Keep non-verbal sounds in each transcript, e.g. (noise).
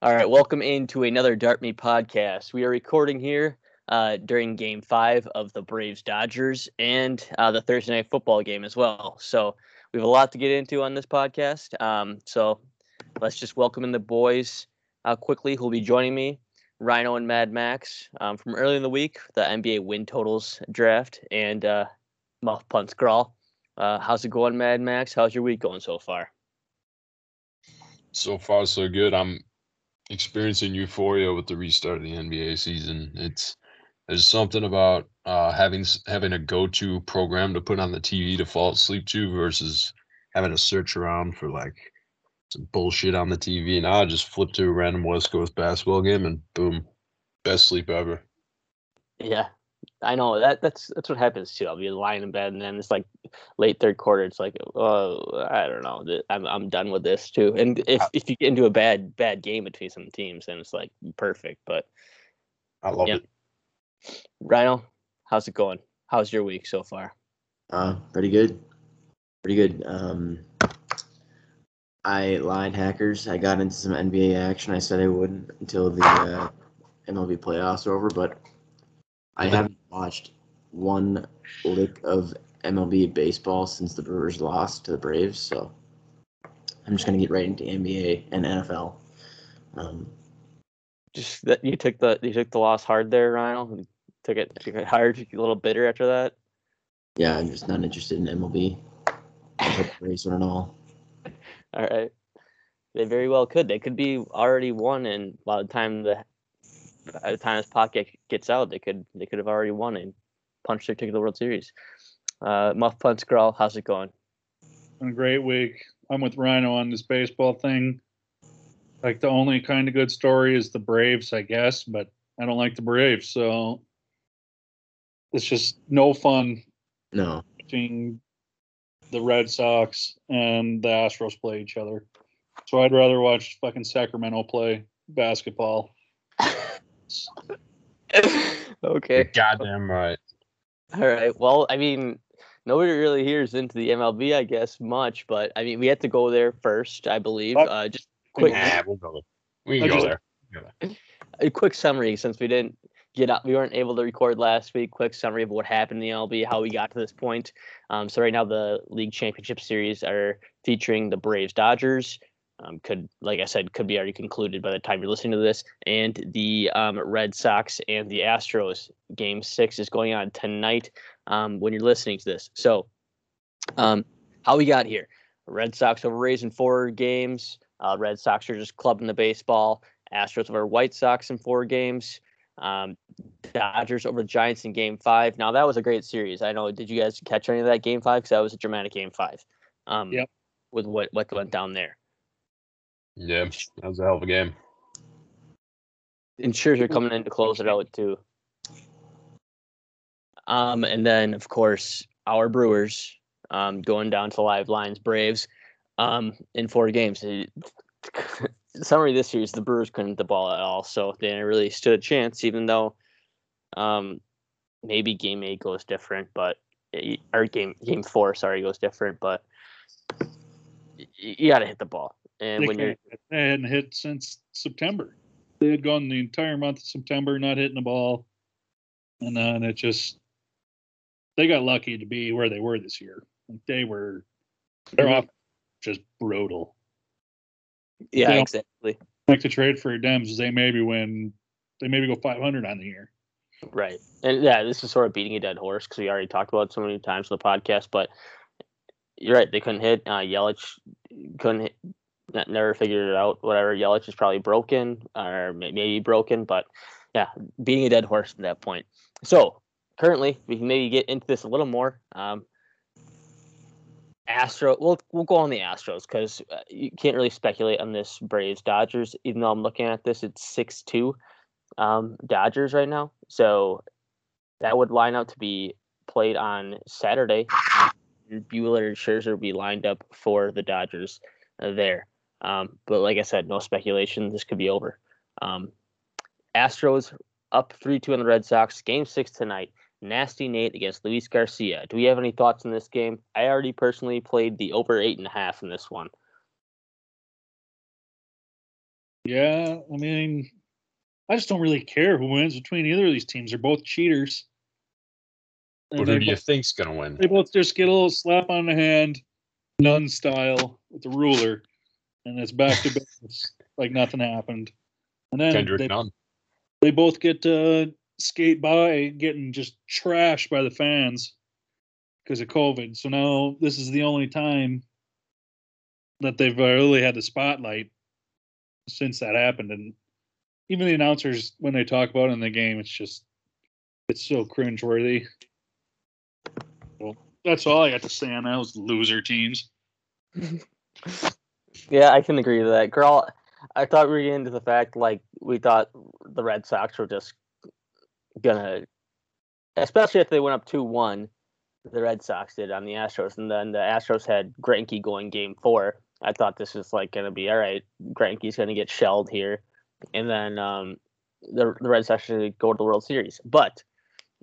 All right, welcome into another Dart Me podcast. We are recording here uh, during Game Five of the Braves Dodgers and uh, the Thursday night football game as well. So we have a lot to get into on this podcast. Um, so let's just welcome in the boys uh, quickly who'll be joining me. Rhino and Mad Max um, from early in the week, the NBA win totals draft, and uh, Muff Punts Grawl. Uh, how's it going, Mad Max? How's your week going so far? So far, so good. I'm experiencing euphoria with the restart of the NBA season. It's there's something about uh, having having a go-to program to put on the TV to fall asleep to versus having to search around for like some bullshit on the TV. And I just flip to a random West Coast basketball game and boom, best sleep ever. Yeah, I know that that's that's what happens too. I'll be lying in bed and then it's like late third quarter. It's like, oh, I don't know. I'm I'm done with this too. And if uh if you get into a bad bad game between some teams, then it's like perfect. But I love yeah. it. Rhino, how's it going? How's your week so far? Uh, pretty good. Pretty good. Um, I lied, hackers. I got into some NBA action. I said I wouldn't until the uh, MLB playoffs are over, but I haven't watched one lick of MLB baseball since the Brewers lost to the Braves. So I'm just gonna get right into NBA and NFL. Um, just that you took the you took the loss hard there, Ryan. Took it, took it hard. A little bitter after that. Yeah, I'm just not interested in MLB. Braves win it all. (laughs) All right. They very well could. They could be already won, and by the time the by the time this podcast gets out, they could they could have already won and punched their ticket to the World Series. Uh, Muff Punts Girl, how's it going? A great week. I'm with Rhino on this baseball thing. Like the only kind of good story is the Braves, I guess, but I don't like the Braves, so it's just no fun. No. Watching the Red Sox and the Astros play each other. So I'd rather watch fucking Sacramento play basketball. (laughs) okay. You're goddamn right. All right. Well, I mean, nobody really hears into the MLB, I guess, much, but I mean, we had to go there first, I believe. Uh, just quick. Nah, we'll go. We can go there. (laughs) A quick summary, since we didn't get up, we weren't able to record last week. Quick summary of what happened in the MLB, how we got to this point. Um, so right now, the league championship series are featuring the Braves Dodgers um, could, like I said, could be already concluded by the time you're listening to this. And the um, Red Sox and the Astros game six is going on tonight um, when you're listening to this. So, um, how we got here? Red Sox over Rays in four games. Uh, Red Sox are just clubbing the baseball. Astros over White Sox in four games. Um, Dodgers over Giants in Game Five. Now that was a great series. I know. Did you guys catch any of that Game Five? Because that was a dramatic Game Five. Um, yep. With what what went down there. Yeah, that was a hell of a game. And Scherzer coming in to close it out too. Um, and then of course our Brewers um, going down to live lines Braves um, in four games. (laughs) summary this year is the Brewers couldn't the ball at all, so they didn't really stood a chance. Even though um, maybe game eight goes different, but or game game four, sorry, goes different, but you got to hit the ball. And they when you're they hadn't hit since September, they had gone the entire month of September not hitting the ball, and then it just they got lucky to be where they were this year. Like they were, they're mm-hmm. off just brutal. Yeah, exactly. Like to trade for Dems, they maybe win, they maybe go 500 on the year. Right, and yeah, this is sort of beating a dead horse because we already talked about it so many times on the podcast. But you're right; they couldn't hit. Uh, Yelich couldn't hit, never figured it out. Whatever. Yelich is probably broken or maybe broken, but yeah, beating a dead horse at that point. So currently, we can maybe get into this a little more. Um, Astro, we'll we'll go on the Astros because uh, you can't really speculate on this Braves Dodgers. Even though I'm looking at this, it's six two um, Dodgers right now, so that would line up to be played on Saturday. Buehler and Scherzer will be lined up for the Dodgers uh, there. Um, but like I said, no speculation. This could be over. Um, Astros up 3 2 on the Red Sox. Game six tonight. Nasty Nate against Luis Garcia. Do we have any thoughts on this game? I already personally played the over eight and a half in this one. Yeah, I mean, I just don't really care who wins between either of these teams. They're both cheaters. And But they who do you both- think's gonna win? they both just get a little slap on the hand, nun style with the ruler, and it's back to (laughs) business like nothing happened. And then Kendrick they, Nunn. they both get to skate by getting just trashed by the fans because of COVID. So now this is the only time that they've really had the spotlight since that happened. And even the announcers, when they talk about it in the game, it's just it's so cringeworthy. Well, that's all I got to say on those loser teams. (laughs) Yeah, I can agree with that. Girl, I thought we were getting into the fact like we thought the Red Sox were just gonna, especially if they went up two one, the Red Sox did on the Astros, and then the Astros had Greinke going game four. I thought this was like gonna be all right. Greinke's gonna get shelled here, and then um, the the Red Sox should go to the World Series. But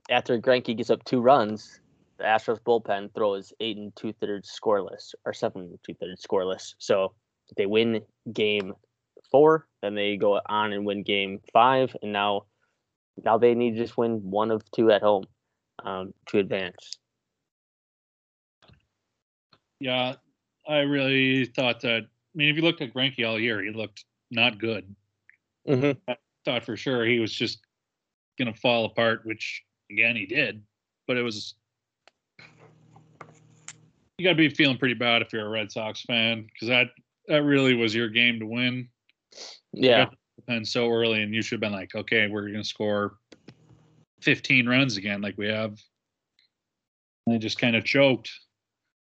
after Greinke gets up two runs, the Astros bullpen throws eight and two thirds scoreless or seven and two thirds scoreless. So they win game four, then they go on and win game five, and now now they need to just win one of two at home um, to advance. Yeah, I really thought that. I mean, if you looked at Greinke all year, he looked not good. Mm-hmm. Thought for sure he was just going to fall apart, which again he did. But it was you got to be feeling pretty bad if you're a Red Sox fan because that that really was your game to win. Yeah, And so early, and you should have been like, okay, we're going to score 15 runs again, like we have. And they just kind of choked,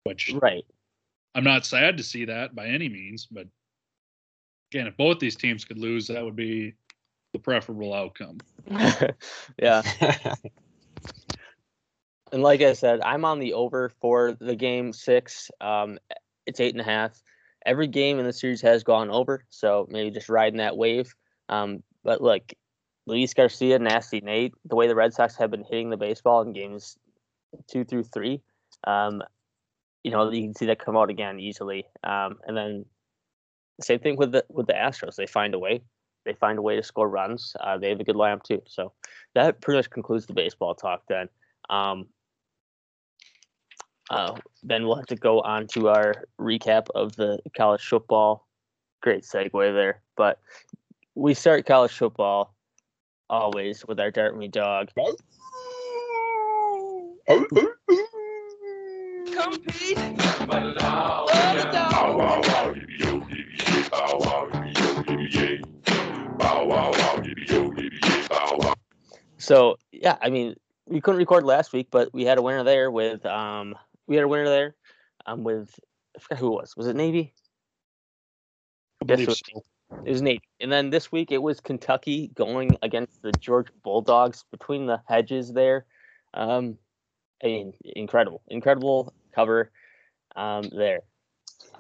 which right. I'm not sad to see that by any means, but again, if both these teams could lose, that would be the preferable outcome. (laughs) yeah, (laughs) and like I said, I'm on the over for the game six. Um, it's eight and a half. Every game in the series has gone over, so maybe just riding that wave. Um, but look, Luis Garcia, Nasty Nate, the way the Red Sox have been hitting the baseball in games two through three, um, you know, you can see that come out again easily. Um, and then same thing with the with the Astros. They find a way. They find a way to score runs. Uh, they have a good lineup too. So that pretty much concludes the baseball talk. Then, um, uh, then we'll have to go on to our recap of the college football. Great segue there, but we start college football always with our Dart Me Dog. Compete. So yeah, I mean, we couldn't record last week, but we had a winner there with um, we had a winner there, um, with I forgot who it was. Was it Navy? I Yes, believe it was, so. it was Navy. And then this week it was Kentucky going against the Georgia Bulldogs between the hedges there. Um, I mean, incredible, incredible cover um, there.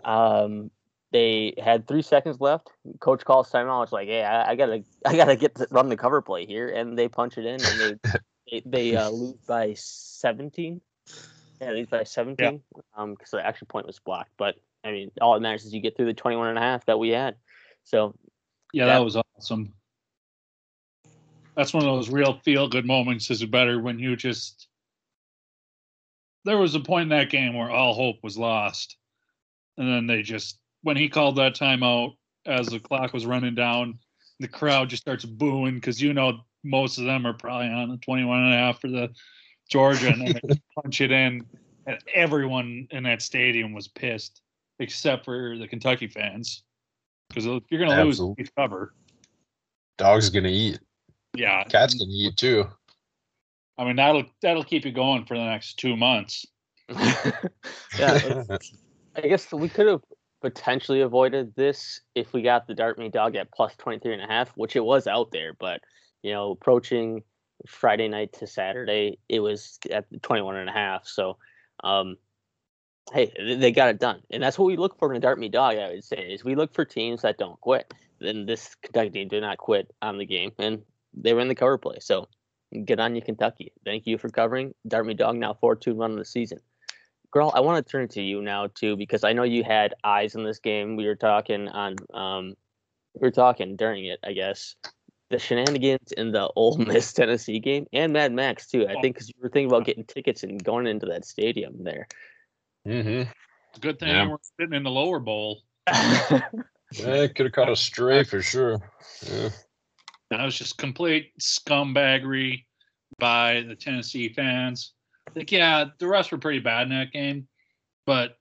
Um, they had three seconds left. Coach calls timeout. It's like, hey, I, I gotta, I gotta get to run the cover play here, and they punch it in, and they, (laughs) they, they uh, lose by seventeen. Yeah, lose by seventeen. Um, because the extra point was blocked. But I mean, all it matters is you get through the 21 and a half that we had. So Yeah, Yeah. that was awesome. That's one of those real feel good moments. Is better when you just. There was a point in that game where all hope was lost, and then they just when he called that timeout as the clock was running down, the crowd just starts booing because you know most of them are probably on the 21 and a half for the Georgia, and then they just (laughs) punch it in, and everyone in that stadium was pissed except for the Kentucky fans because you're going to lose, Absolutely. cover. Dog's gonna eat. Yeah, Cat's gonna eat too. I mean that'll that'll keep you going for the next two months. (laughs) yeah, I guess we could have potentially avoided this if we got the Dart Me Dog at plus 23 and a half, which it was out there, but you know, approaching Friday night to Saturday, it was at 21 and a half. So, um, hey, they got it done. And that's what we look for in a Dart Me Dog, I would say, is we look for teams that don't quit. Then this Kentucky team did not quit on the game, and they were in the cover play. So, get on you, Kentucky. Thank you for covering. Dart Me Dog now 4 2 run of the season. Girl, I want to turn to you now too because I know you had eyes in this game. We were talking on um, we were talking during it, I guess. The shenanigans in the (laughs) Ole Miss Tennessee game and Mad Max too. I think because you were thinking about getting tickets and going into that stadium there. Mm-hmm. It's a good thing Yeah. we're sitting in the lower bowl. (laughs) Yeah, it could have caught a stray for sure. Yeah. That was just complete scumbaggery by the Tennessee fans. Like, yeah, the refs were pretty bad in that game, but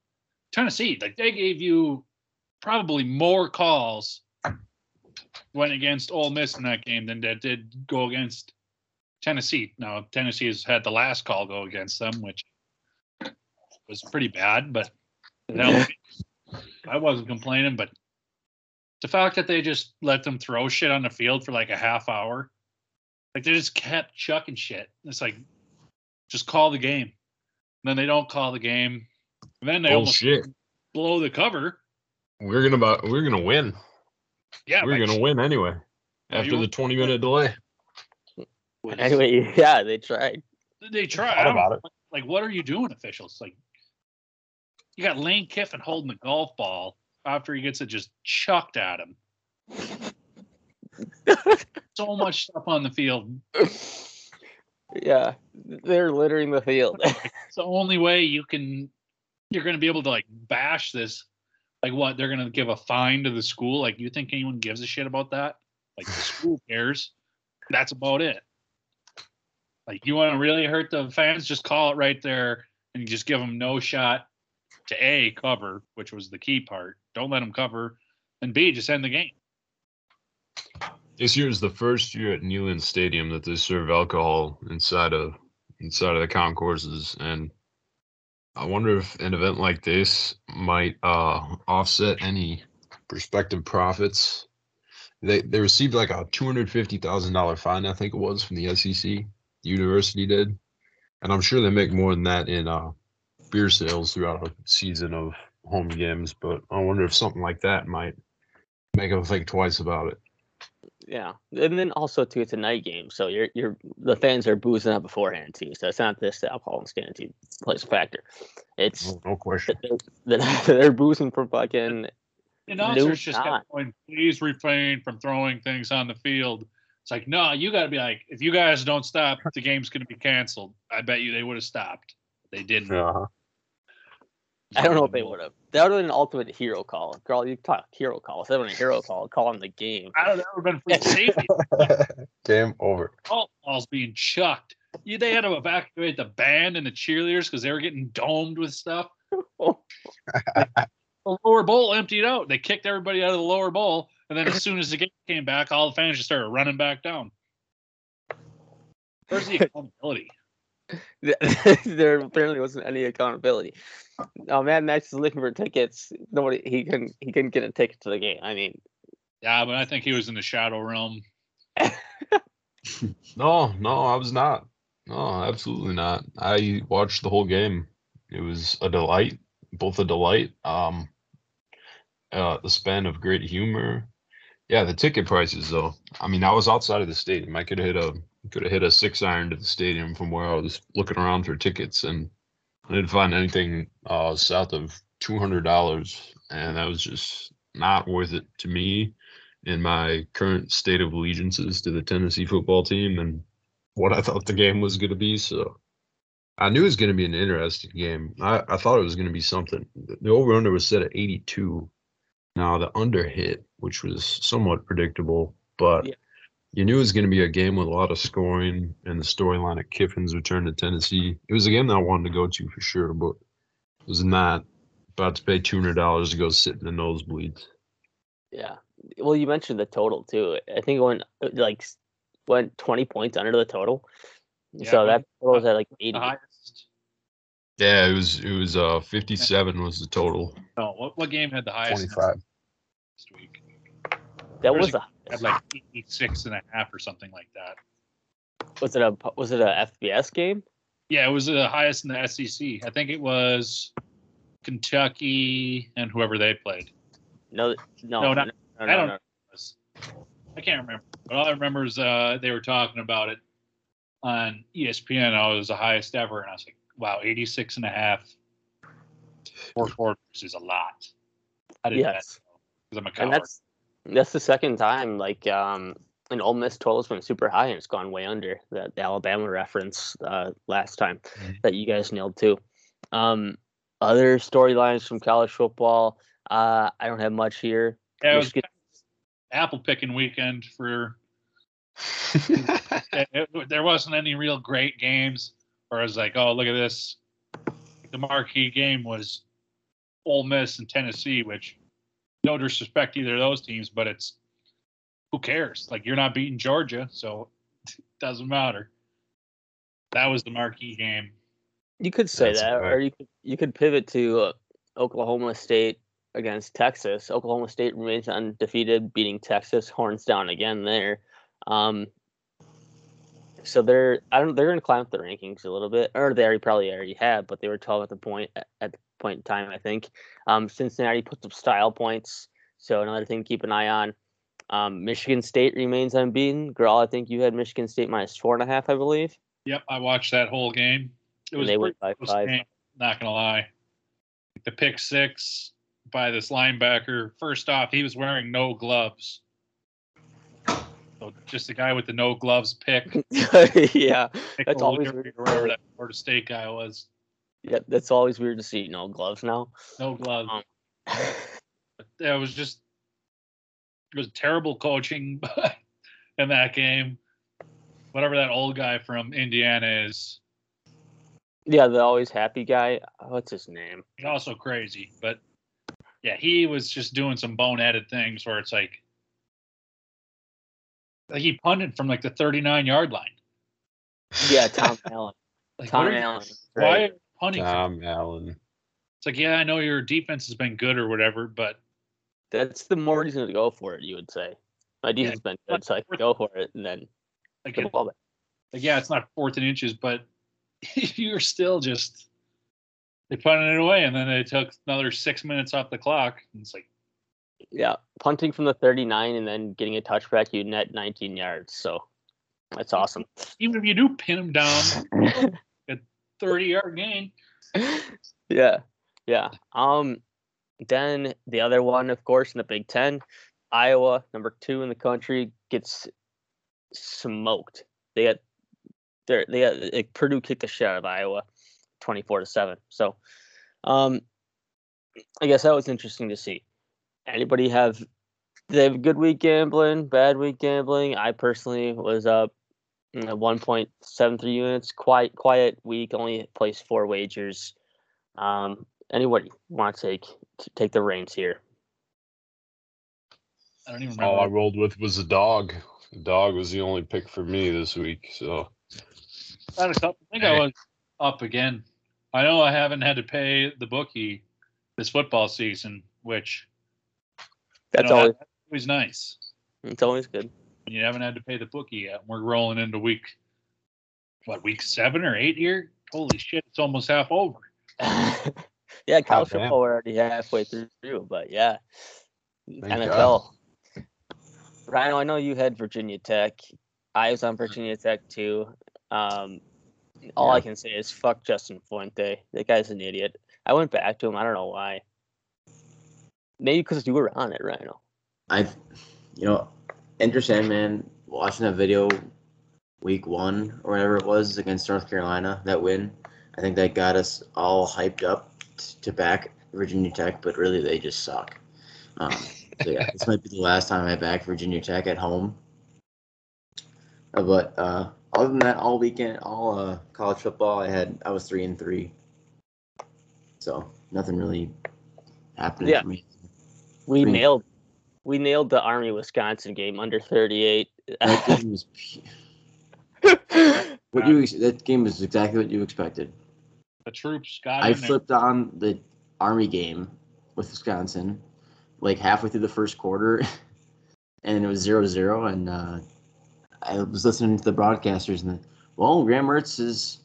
Tennessee, like, they gave you probably more calls went against Ole Miss in that game than that did go against Tennessee. Now, Tennessee has had the last call go against them, which was pretty bad, but I wasn't complaining, but the fact that they just let them throw shit on the field for like a half hour, like they just kept chucking shit. It's like, just call the game. And then they don't call the game. And then they oh, almost Bullshit. blow the cover. We're gonna we're gonna win. Yeah, we're by gonna win anyway. After you- the twenty minute delay. anyway, (laughs) yeah, they tried. they tried. I Thought about it. Like, what are you doing, officials? Like, you got Lane Kiffin holding the golf ball after he gets it just chucked at him. (laughs) so much stuff on the field. yeah, they're littering the field. It's the only way you can you're going to be able to like bash this. Like what? They're going to give a fine to the school? Like you think anyone gives a shit about that? Like the school (laughs) cares. That's about it. Like you want to really hurt the fans? Just call it right there and just give them no shot to a cover, which was the key part. Don't let them cover, and b just end the game. This year is the first year at Neyland Stadium that they serve alcohol inside of inside of the concourses, and I wonder if an event like this might uh, offset any prospective profits. They they received like a two hundred fifty thousand dollar fine, I think it was, from the SEC. The university did, and I'm sure they make more than that in uh, beer sales throughout a season of home games. But I wonder if something like that might make them think twice about it. Yeah, and then also too, it's a night game, so you're you're the fans are boozing up beforehand too. So it's not this the alcohol and scanty plays a factor. It's No, no question. they're, (laughs) they're boozing for fucking The announcers just shot. kept going, please refrain from throwing things on the field. It's like, no, you got to be like, if you guys don't stop, the game's going to be canceled. I bet you they would have stopped. They didn't. Uh-huh. I don't know if they would have. That would have been an ultimate hero call. Girl, you talk hero calls. That would have been a hero call call calling the game. I don't know. That would have been free safety. (laughs) Game over. All balls being chucked. You, they had to evacuate the band and the cheerleaders because they were getting domed with stuff. (laughs) The lower bowl emptied out. They kicked everybody out of the lower bowl. And then as soon as the game came back, all the fans just started running back down. Where's the (laughs) accountability? there apparently wasn't any accountability. Now, (laughs) Mad Max is looking for tickets. Nobody he couldn't he couldn't get a ticket to the game. I mean, Yeah, but I think he was in the shadow realm. (laughs) No, no, I was not. No, absolutely not. I watched the whole game. It was a delight, both a delight, um, uh, the span of great humor. Yeah, the ticket prices though. I mean, I was outside of the stadium. I could have hit a could have hit a six iron to the stadium from where I was looking around for tickets, and I didn't find anything uh, south of two hundred dollars, and that was just not worth it to me in my current state of allegiances to the Tennessee football team and what I thought the game was going to be. So I knew it was going to be an interesting game. I, I thought it was going to be something. The- over under was set at 82. Now the under hit, which was somewhat predictable, but Yeah. You knew it was going to be a game with a lot of scoring and the storyline of Kiffin's return to Tennessee. It was a game that I wanted to go to for sure, but it was not about to pay $200 to go sit in the nosebleeds. yeah. Well, you mentioned the total too. I think it went uh, like s- went twenty points under the total. Yeah, so that total was at like eighty. highest. Yeah, it was it was uh 57 was the total. No, what, what game had the highest 25. this week? That was a Had like 86 and a half or something like that. was it a was it a FBS game? Yeah, it was the highest in the SEC. I think it was Kentucky and whoever they played. No, no, No, no, not- no, I don't no. know. Was- I can't remember. But all I remember is uh, they were talking about it on ESPN. It was the highest ever. And I was like, wow, 86 and a half. Four quarters is a lot. I didn't Yes. because I'm a And coward. that's That's the second time like um an Ole Miss total's been super high and it's gone way under that the Alabama reference uh, last time Mhm. that you guys nailed too. Um, other storylines from college football. Uh, I don't have much here. Yeah, it was Michigan- apple picking weekend for. (laughs) it- it- there wasn't any real great games where I was like, oh, look at this. The marquee game was Ole Miss and Tennessee, which no disrespect either of those teams, but it's who cares? Like you're not beating Georgia, so it (laughs) doesn't matter. That was the marquee game. You could say That's that, or you could you could pivot to uh, Oklahoma State against Texas. Oklahoma State remains undefeated, beating Texas horns down again there. Um, so they're I don't they're going to climb up the rankings a little bit, or they already probably already have, but they were 12 at the point at, at the point in time I think. Um, Cincinnati puts up style points, so another thing to keep an eye on. Um, Michigan State remains unbeaten. Girl, I think you had Michigan State minus four and a half, I believe. Yep, I watched that whole game. It And was they went pretty by five. game, not gonna lie. The pick six by this linebacker. First off, he was wearing no gloves. So just a guy with the no gloves pick. (laughs) yeah, Pick That's always weird. whatever that Florida State guy was. Yeah, that's always weird to see. No gloves now. No gloves. Um, (laughs) That was just it was terrible coaching (laughs) in that game. Whatever that old guy from Indiana is, yeah, the always happy guy. What's his name? he's also crazy. But yeah, he was just doing some boneheaded things where it's like, like he punted from like the 39 yard line. Yeah, Tom (laughs) Allen. Like, Tom Allen. Why Right. Are you punting? from- Tom Allen. It's like, yeah, I know your defense has been good or whatever, but That's the more reason to go for it. You would say. My defense has been good, so I can go for it and then like, get the it- ball back. like yeah, it's not fourth and inches, but (laughs) you're still just they punted it away, and then they took another six minutes off the clock. And it's like, Yeah, punting from the 39 and then getting a touchback, you net 19 yards. So that's awesome. even if you do pin them down, (laughs) 30 yard gain. (laughs) yeah, yeah. Um, then the other one, of course, in the Big Ten, Iowa, number two in the country, gets smoked. They got they they got like, Purdue kicked the shit out of Iowa, twenty four to seven. So, um, I guess that was interesting to see. Anybody have they have good week gambling, bad week gambling? I personally was up one point seven three units. Quiet quiet week. Only placed four wagers. Um, anybody want to take to take the reins here? I don't even All I rolled with was a dog. The dog was the only pick for me this week. So I, had a couple- I think I was up again. I know I haven't had to pay the bookie this football season, which That's know, that- always that's always nice. it's always good. You haven't had to pay the bookie yet. We're rolling into week, what, week seven or eight here? Holy shit, it's almost half over. (laughs) yeah, college damn. football we're already halfway through, but yeah, Thank NFL. Rhino, I know you had Virginia Tech. I was on Virginia Tech too. Um, all I can say is fuck Justin Fuente. That guy's an idiot. I went back to him. I don't know why. Maybe because you were on it, Rhino. I've, you know, Enter Sandman watching that video week one or whatever it was against North Carolina, that win. I think that got us all hyped up t- to back Virginia Tech, but really they just suck. Um, so yeah, this might be the last time I back Virginia Tech at home. Uh, But uh, other than that, all weekend, all uh, college football, I had I was three and three. So nothing really happening Yeah. for me. We nailed. We nailed the Army Wisconsin game under 38. That (laughs) game was What you that game was exactly what you expected. The troops got I in there. flipped on the Army game with Wisconsin, like halfway through the first quarter, (laughs) and it was 0-0, And uh, I was listening to the broadcasters, and the, well, Graham Mertz is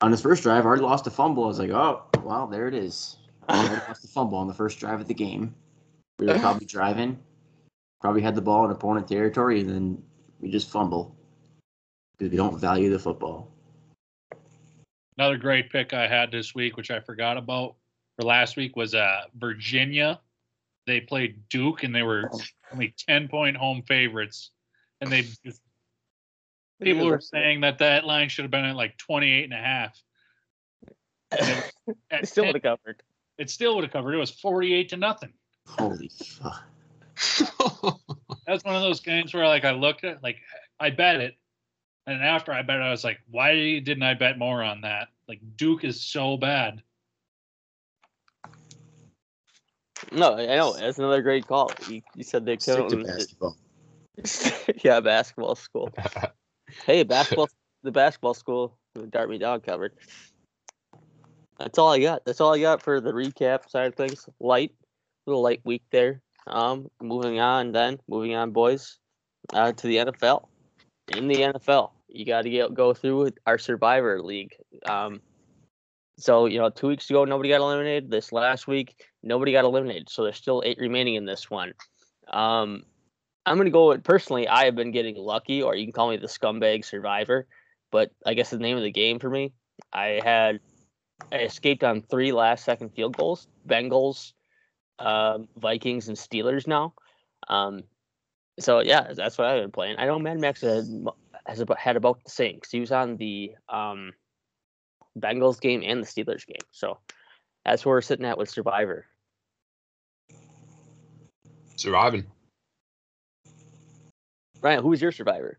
on his first drive already lost a fumble. I was like, oh, well, there it is. (laughs) Already lost a fumble on the first drive of the game. We were probably driving, probably had the ball in opponent territory, and then we just fumble because we don't value the football. Another great pick I had this week, which I forgot about for last week, was uh, Virginia they played Duke and they were only 10 point home favorites. And they just, people were saying that that line should have been at like 28 and a half. (laughs) And it, They still 10 would have covered. it still would have covered. It was 48 to nothing. Holy fuck. (laughs) That's one of those games where like I looked at like I bet it, and after I bet it, I was like, why didn't I bet more on that? Like Duke is so bad. No, I know. That's another great call. You, you said they Stick to couldn't. basketball. (laughs) yeah, basketball school. (laughs) Hey, basketball. the basketball school. The Dart Me Dog covered. That's all I got. That's all I got for the recap side of things. Light, little light week there. Um, moving on then, moving on, boys, uh, to the NFL. In the NFL, you got to go through our Survivor League. Um, so you know, two weeks ago nobody got eliminated. This last week nobody got eliminated. So there's still eight remaining in this one. Um, I'm gonna go with personally. I have been getting lucky, or you can call me the scumbag survivor. But I guess the name of the game for me, I had I escaped on three last second field goals. Bengals, um, Vikings, and Steelers now. Um, so yeah, that's what I've been playing. I know Mad Max has, has about, had about the same because he was on the um, Bengals game and the Steelers game. So that's where we're sitting at with Survivor. Surviving. Ryan, who was your Survivor?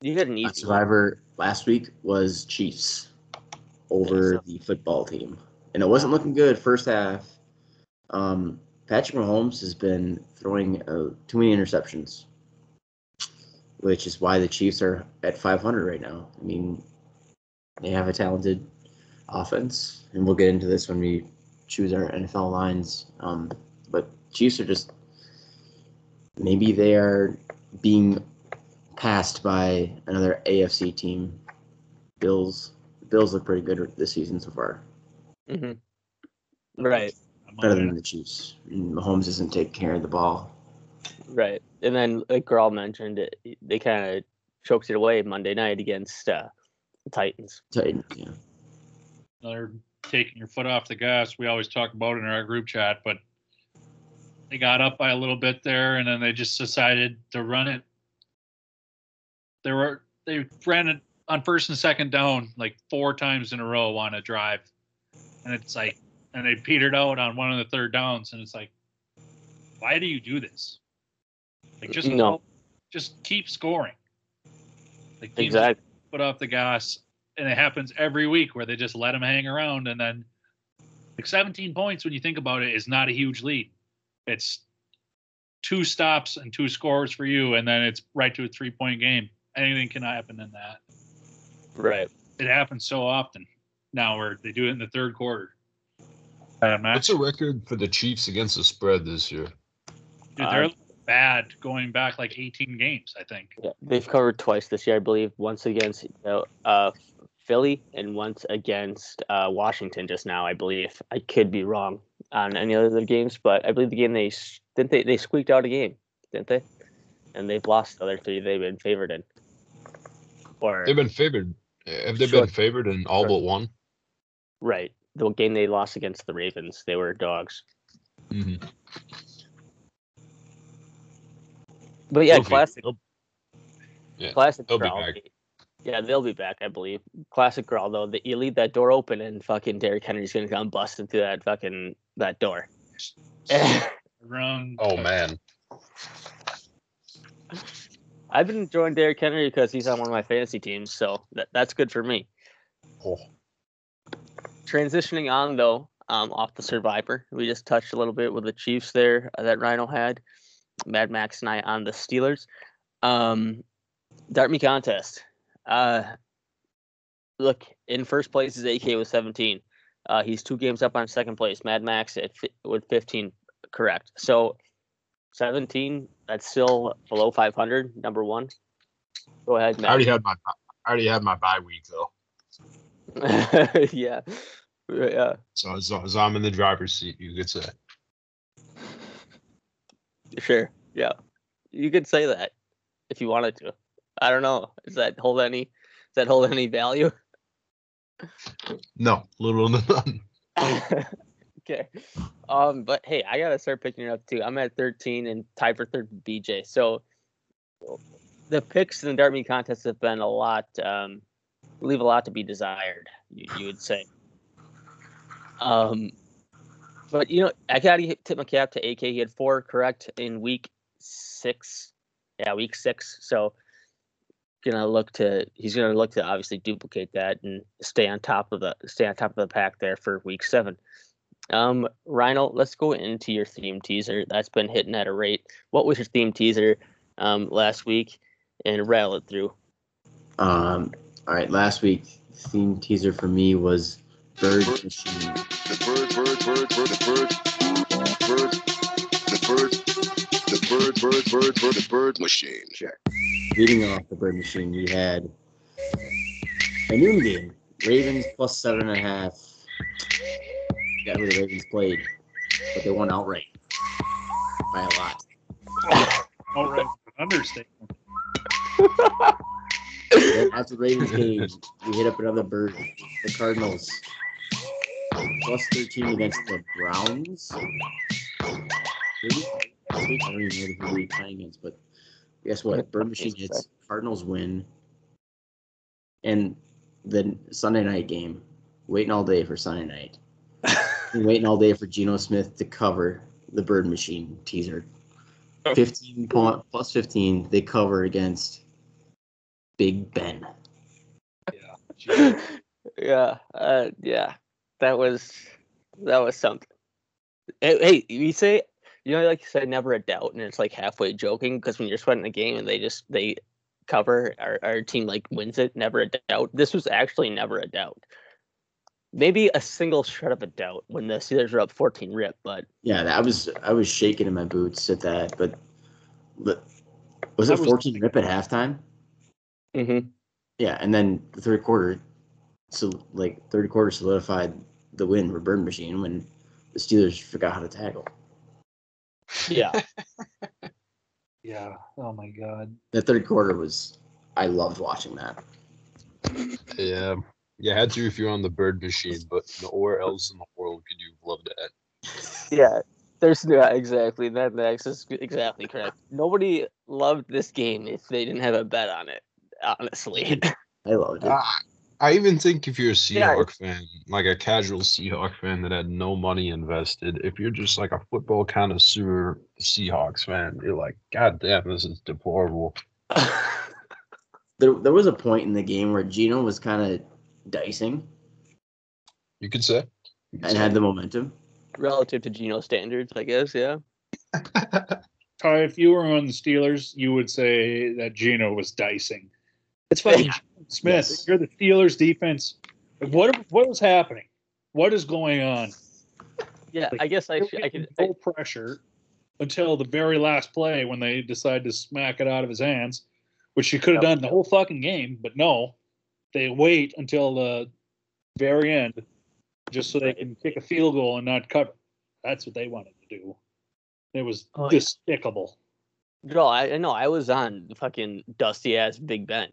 You had an My easy one. survivor last week was Chiefs over the football team, and it wasn't looking good first half. Um, Patrick Mahomes has been throwing uh, too many interceptions, which is why the Chiefs are at 500 right now. I mean, they have a talented offense, and we'll get into this when we choose our NFL lines. Um, but Chiefs are just maybe they are being passed by another AFC team. Bills. Bills look pretty good this season so far, hmm Right. I'm better than the Chiefs. And Mahomes doesn't take care of the ball. Right. And then, like Girl mentioned, it, they kind of choked it away Monday night against uh, the Titans. Titan, yeah. another taking your foot off the gas. We always talk about it in our group chat, but they got up by a little bit there, and then they just decided to run it. They were they ran it on first and second down like four times in a row on a drive, and it's like, and they petered out on one of the third downs, and it's like, why do you do this? Like just No. just keep scoring. Like Exactly. foot off the gas, and it happens every week where they just let them hang around, and then like 17 points when you think about it is not a huge lead. It's two stops and two scores for you, and then it's right to a three point game. Anything can happen in that. Right. It happens so often now where they do it in the third quarter. Uh, Matt, What's the record for the Chiefs against the spread this year? dude, they're bad going back like 18 games, I think. Yeah. They've covered twice this year, I believe. Once against uh, uh, Philly and once against uh, Washington just now, I believe. I could be wrong on any other games, but I believe the game they didn't they, they squeaked out a game, didn't they? And they've lost the other three they've been favored in. Or They've been favored. Have they Sure. been favored in all Sure. but one? right. The game they lost against the Ravens, they were dogs. Mm-hmm. But yeah, They'll classic they'll- Yeah, classic they'll be back. Yeah, they'll be back, I believe. Classic Grawl though, that you leave that door open and fucking Derrick Henry's gonna come busting through that fucking that door. (laughs) Wrong. Oh man, I've been enjoying Derrick Henry because he's on one of my fantasy teams, so that, that's good for me. oh, Transitioning on though, um, off the Survivor, we just touched a little bit with the Chiefs there uh, that Rhino had. Mad Max and I on the Steelers. Um, Dart Me contest. Uh, look, in first place is AK with 17. Uh, he's two games up on second place. Mad Max at fi- with 15, correct. So 17, that's still below 500. Number one. Go ahead, I already had my I already had my bye week though, (laughs) yeah, yeah, so as long as I'm in the driver's seat, you could say. sure, yeah. You could say that if you wanted to. I don't know. Does that hold any? Does that hold any value? (laughs) No, little to none. okay. Um, but hey, I gotta start picking it up too. I'm at 13 and tied for third BJ. So the picks in the Dart contest have been a lot, um, leave a lot to be desired. You, you would say. Um, but you know, I gotta tip my cap to AK. He had four correct in week six. Yeah, week six. So gonna look to he's gonna look to obviously duplicate that and stay on top of the stay on top of the pack there for week seven. Um, Rhino, let's go into your theme teaser. That's been hitting at a rate. What was your theme teaser um, last week? And rattle it through. Um, all right, last week theme teaser for me was Bird Machine. The bird, bird, bird, bird, the bird, bird, the bird, the bird, bird, bird, bird, the bird machine. Check. Leading off the Bird Machine, we had a noon game. Ravens plus seven and a half. Got who the Ravens played, but they won outright by a lot. All right, understatement. (laughs) Then after the Ravens game, we hit up another bird. The Cardinals plus 13 against the Browns. I don't even know who we're playing against, but guess what? Bird Machine hits, Cardinals win. And the Sunday night game, waiting all day for Sunday night. (laughs) Waiting all day for Geno Smith to cover the Bird Machine teaser. 15 point plus 15, they cover against Big Ben. (laughs) yeah, uh, yeah, that was that was something. Hey, hey, you say you know, like you said, never a doubt, and it's like halfway joking because when you're sweating a game and they just they cover our, our team like wins it, never a doubt. This was actually never a doubt. Maybe a single shred of a doubt when the Steelers were up 14 rip, but Yeah, I was I was shaking in my boots at that, but but was it was- 14 rip at halftime? Mhm. Yeah, and then the third quarter, so like third quarter solidified the win for Bird Machine when the Steelers forgot how to tackle. yeah, (laughs) Yeah. Oh my God. The third quarter was I loved watching that. Yeah. You had to if you're on the bird machine, but nowhere else in the world could you have loved that. yeah. There's yeah, exactly that. Max is exactly correct. Nobody loved this game if they didn't have a bet on it. Honestly, (laughs) I loved it. Ah, I even think if you're a Yeah, Seahawk fan, like a casual Seahawk fan that had no money invested, if you're just like a football connoisseur Seahawks fan, you're like, God damn, this is deplorable. (laughs) There, there was a point in the game where Geno was kind of dicing You could say. You could and say. had the momentum. relative to Geno standards, I guess. Yeah. (laughs) Ty, if you were on the Steelers, you would say that Geno was dicing. It's fucking Yeah. Smith. Yes. You're the Steelers defense. What what was happening? What is going on? Yeah, Like, I guess I They were should. I getting could. I, full pressure until the very last play when they decide to smack it out of his hands, which you could have done the whole fucking game, but no, they wait until the very end just so they can kick a field goal and not cover. That's what they wanted to do. It was Oh, yeah. despicable. no, I I know. I was on the fucking dusty ass Big Ben.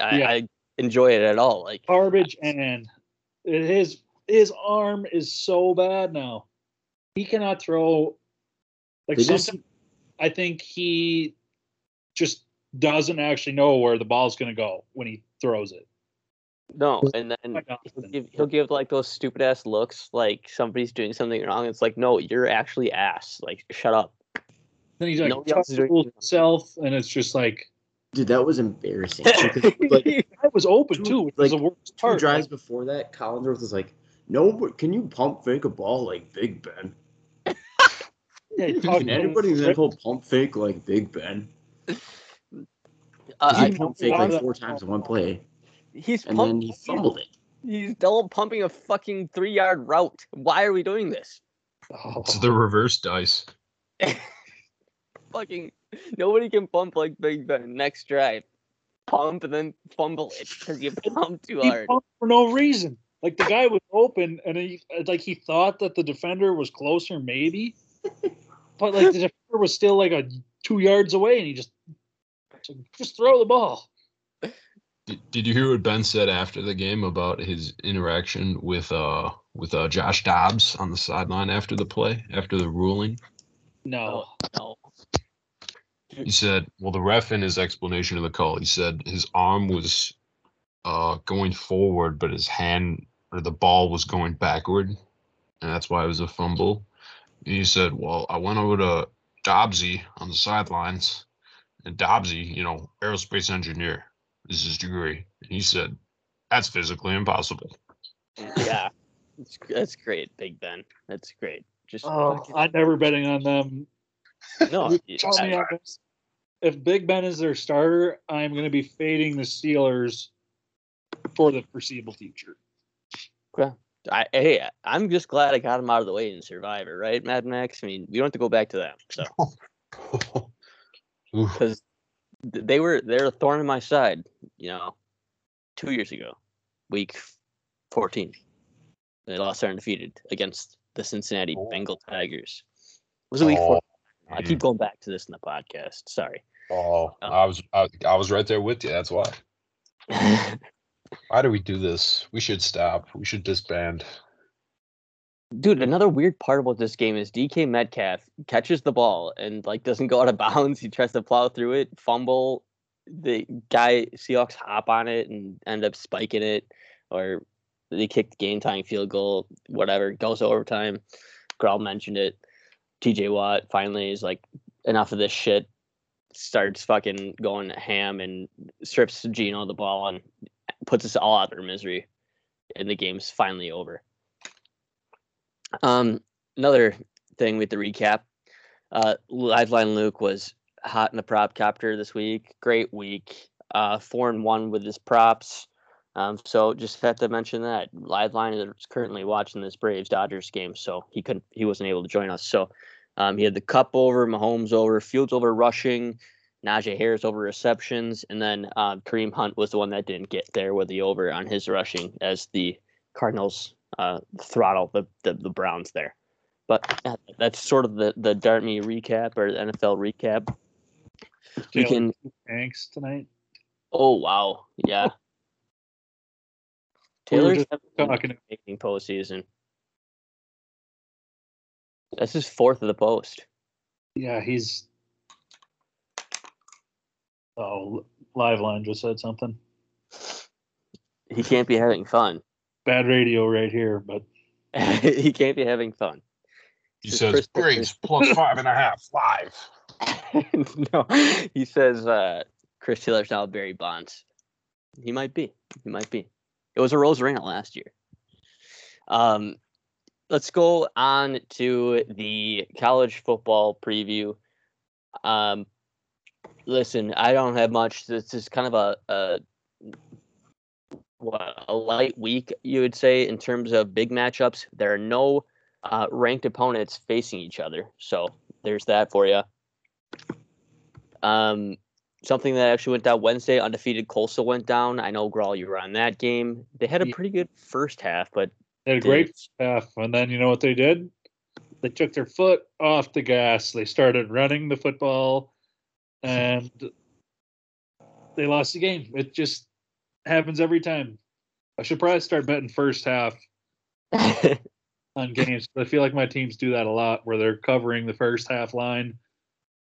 I, Yeah. I enjoy it at all. Like Garbage and his his arm is so bad now. He cannot throw like They just- something I think he just doesn't actually know where the ball's going to go when he throws it. no, and then he'll give, he'll give like those stupid ass looks, like somebody's doing something wrong. It's like, no, you're actually ass. Like, shut up. Then he's like Nobody else doing himself, and it's just like Dude, that was embarrassing. (laughs) Because, like I was open Two- too, which was like, the worst part. two part. drives before that, Collinsworth was like, "No, but can you pump fake a ball like Big Ben? (laughs) Yeah, Can anybody in it. that whole pump fake like Big Ben? Uh, he I, pump fake like four times in one play, he's and pump- then he fumbled it. He's double pumping a fucking three yard route. Why are we doing this? Oh, It's the reverse dice. (laughs) fucking (laughs) nobody can pump like Big Ben. Next drive, pump and then fumble it because you (laughs) pump too he hard. pumped for no reason. Like the guy was open, and he like he thought that the defender was closer, maybe, but like the defender was still like a two yards away, and he just just throw the ball. Did, did you hear what Ben said after the game about his interaction with uh with uh, Josh Dobbs on the sideline after the play, after the ruling? No. No. He said, well, the ref in his explanation of the call, he said his arm was uh, going forward, but his hand or the ball was going backward, and that's why it was a fumble. And he said, well, I went over to Dobbsy on the sidelines, and Dobbsy, you know, aerospace engineer, this is his degree. And he said, that's physically impossible. Yeah. It's, that's great, Big Ben. That's great. Just Oh, fucking- I'm never betting on them. no. you- Tell me I- on this. If Big Ben is their starter, I'm going to be fading the Steelers for the foreseeable future. I, hey, I'm just glad I got him out of the way in Survivor, right, Mad Max? I mean, we don't have to go back to that. So (laughs) because they were they're a thorn in my side, you know, two years ago, week 14, they lost their undefeated against the Cincinnati Oh. Bengal Tigers. Was it week Oh, four? I keep going back to this in the podcast. Sorry. Oh, Oh. I was I, I was right there with you. That's why. (laughs) Why do we do this? We should stop. We should disband. Dude, another weird part about this game is DK Metcalf catches the ball and like doesn't go out of (laughs) bounds. He tries to plow through it, fumble. The guy Seahawks hop on it and end up spiking it, or they kick the game tying field goal. Whatever goes overtime. Grawl mentioned it. T.J. Watt finally is like enough of this shit. Starts fucking going ham and strips Geno the ball and puts us all out of our misery. And the game's finally over. Um, another thing with the recap, uh, Liveline Luke was hot in the prop captor this week. Great week. Uh, four and one with his props. Um, so just have to mention that Liveline is currently watching this Braves Dodgers game, so he couldn't, he wasn't able to join us. So um, he had the Cup over, Mahomes over, Fields over rushing, Najee Harris over receptions, and then uh, Kareem Hunt was the one that didn't get there with the over on his rushing as the Cardinals uh, throttle the, the the Browns there. But uh, that's sort of the the Dart Me recap or the NFL recap. We can. Thanks tonight. Oh wow, yeah. We were Taylor's just having talking- an amazing postseason. That's his fourth of the post. Yeah, he's. Oh, Liveline just said something. He can't be having fun. Bad radio right here, but (laughs) he can't be having fun. He says Chris Braves (laughs) plus five and a half live. no, he says uh, Chris Taylor's now Barry Bonds. He might be. He might be. It was a Rose Arena last year. Um, let's go on to the college football preview. Um, listen, I don't have much. This is kind of a, a a light week, you would say, in terms of big matchups. There are no uh, ranked opponents facing each other, so there's that for you. Um, something that actually went down Wednesday, undefeated Coastal went down. I know Grawl, you were on that game. They had a pretty good first half, but they had a great half. And then you know what they did? They took their foot off the gas. They started running the football, (laughs) and they lost the game. It just happens every time. I should probably start betting first half (laughs) on games. I feel like my teams do that a lot, where they're covering the first half line,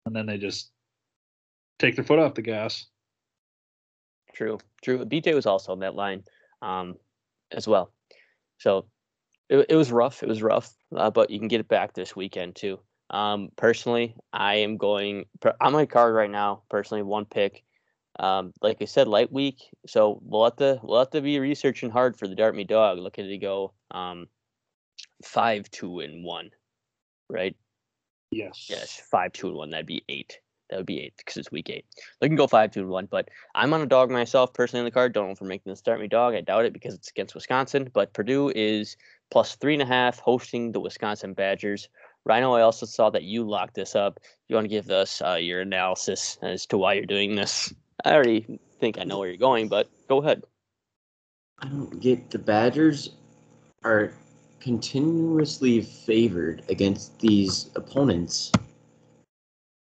and then they just take their foot off the gas. True, true. BJ was also on that line um, as well. So it, it was rough. It was rough, uh, but you can get it back this weekend too. Um, personally, I am going. On my card right now, personally, one pick. Um, like I said, light week, so we'll have to we'll have to be researching hard for the Dart Me Dog. Looking to go um, five, two, and one, right? Yes. Yes, five, two, and one. That'd be eight. That would be eight because it's week eight. They can go five, two, one. But I'm on a dog myself personally in the card. Don't know if we're making the Dart Me Dog. I doubt it because it's against Wisconsin. But Purdue is plus three and a half hosting the Wisconsin Badgers. Rhino, I also saw that you locked this up. You want to give us uh, your analysis as to why you're doing this? I already think I know where you're going, but go ahead. I don't get the Badgers are continuously favored against these opponents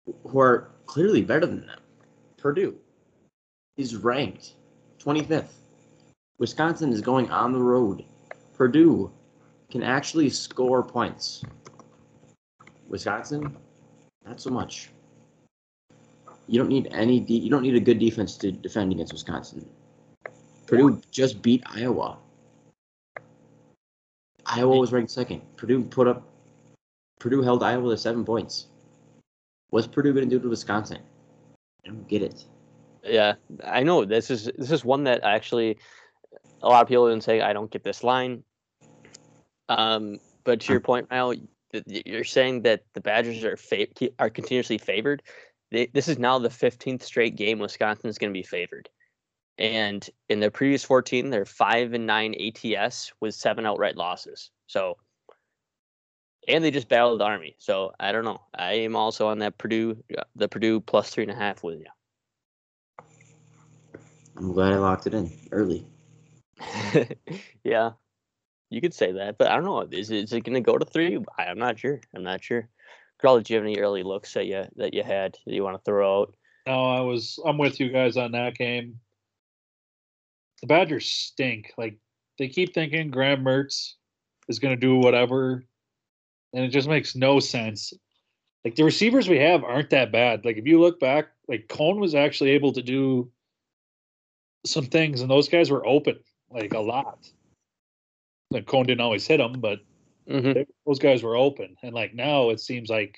who are clearly better than them. Purdue is ranked 25th. Wisconsin is going on the road. Purdue can actually score points. Wisconsin, not so much. You don't need any. De- you don't need a good defense to defend against Wisconsin. Purdue just beat Iowa. Iowa was ranked second. Purdue put up. Purdue held Iowa to seven points. What's Purdue going to do to Wisconsin? I don't get it. Yeah, I know this is this is one that actually a lot of people have been saying I don't get this line. Um, but to your point, Mal, you're saying that the Badgers are fa- are continuously favored. They, this is now the 15th straight game Wisconsin is going to be favored, and in their previous 14, they're five and nine ATS with seven outright losses. So, and they just battled the Army. So I don't know. I am also on that Purdue, uh, the Purdue plus three and a half with you. I'm glad I locked it in early. (laughs) yeah, you could say that, but I don't know. Is it, is it going to go to three? I, I'm not sure. I'm not sure. Carl, did you have any early looks that you that you had that you want to throw out? No, I was I'm with you guys on that game. The Badgers stink. Like they keep thinking Graham Mertz is gonna do whatever, and it just makes no sense. Like the receivers we have aren't that bad. Like if you look back, like Coan was actually able to do some things, and those guys were open like a lot. Like Coan didn't always hit them, but Mm-hmm. they- those guys were open. And like now it seems like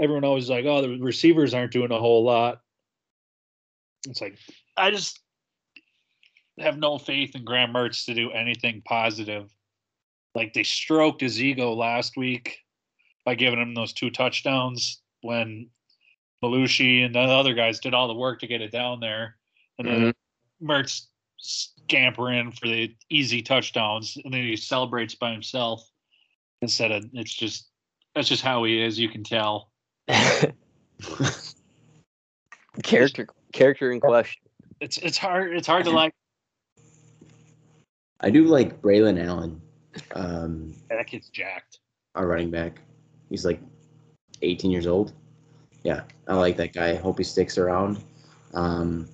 everyone always is like, oh, the receivers aren't doing a whole lot. It's like I just have no faith in Graham Mertz to do anything positive. Like they stroked his ego last week by giving him those two touchdowns when Mellusi and the other guys did all the work to get it down there. And then mm-hmm. Mertz scampering for the easy touchdowns, and then he celebrates by himself instead of it's just that's just how he is. You can tell. (laughs) character character in question. It's it's hard it's hard to like. I do like Braylon Allen, um, That kid's jacked. our running back. He's like 18 years old. Yeah, I like that guy. Hope he sticks around. Um,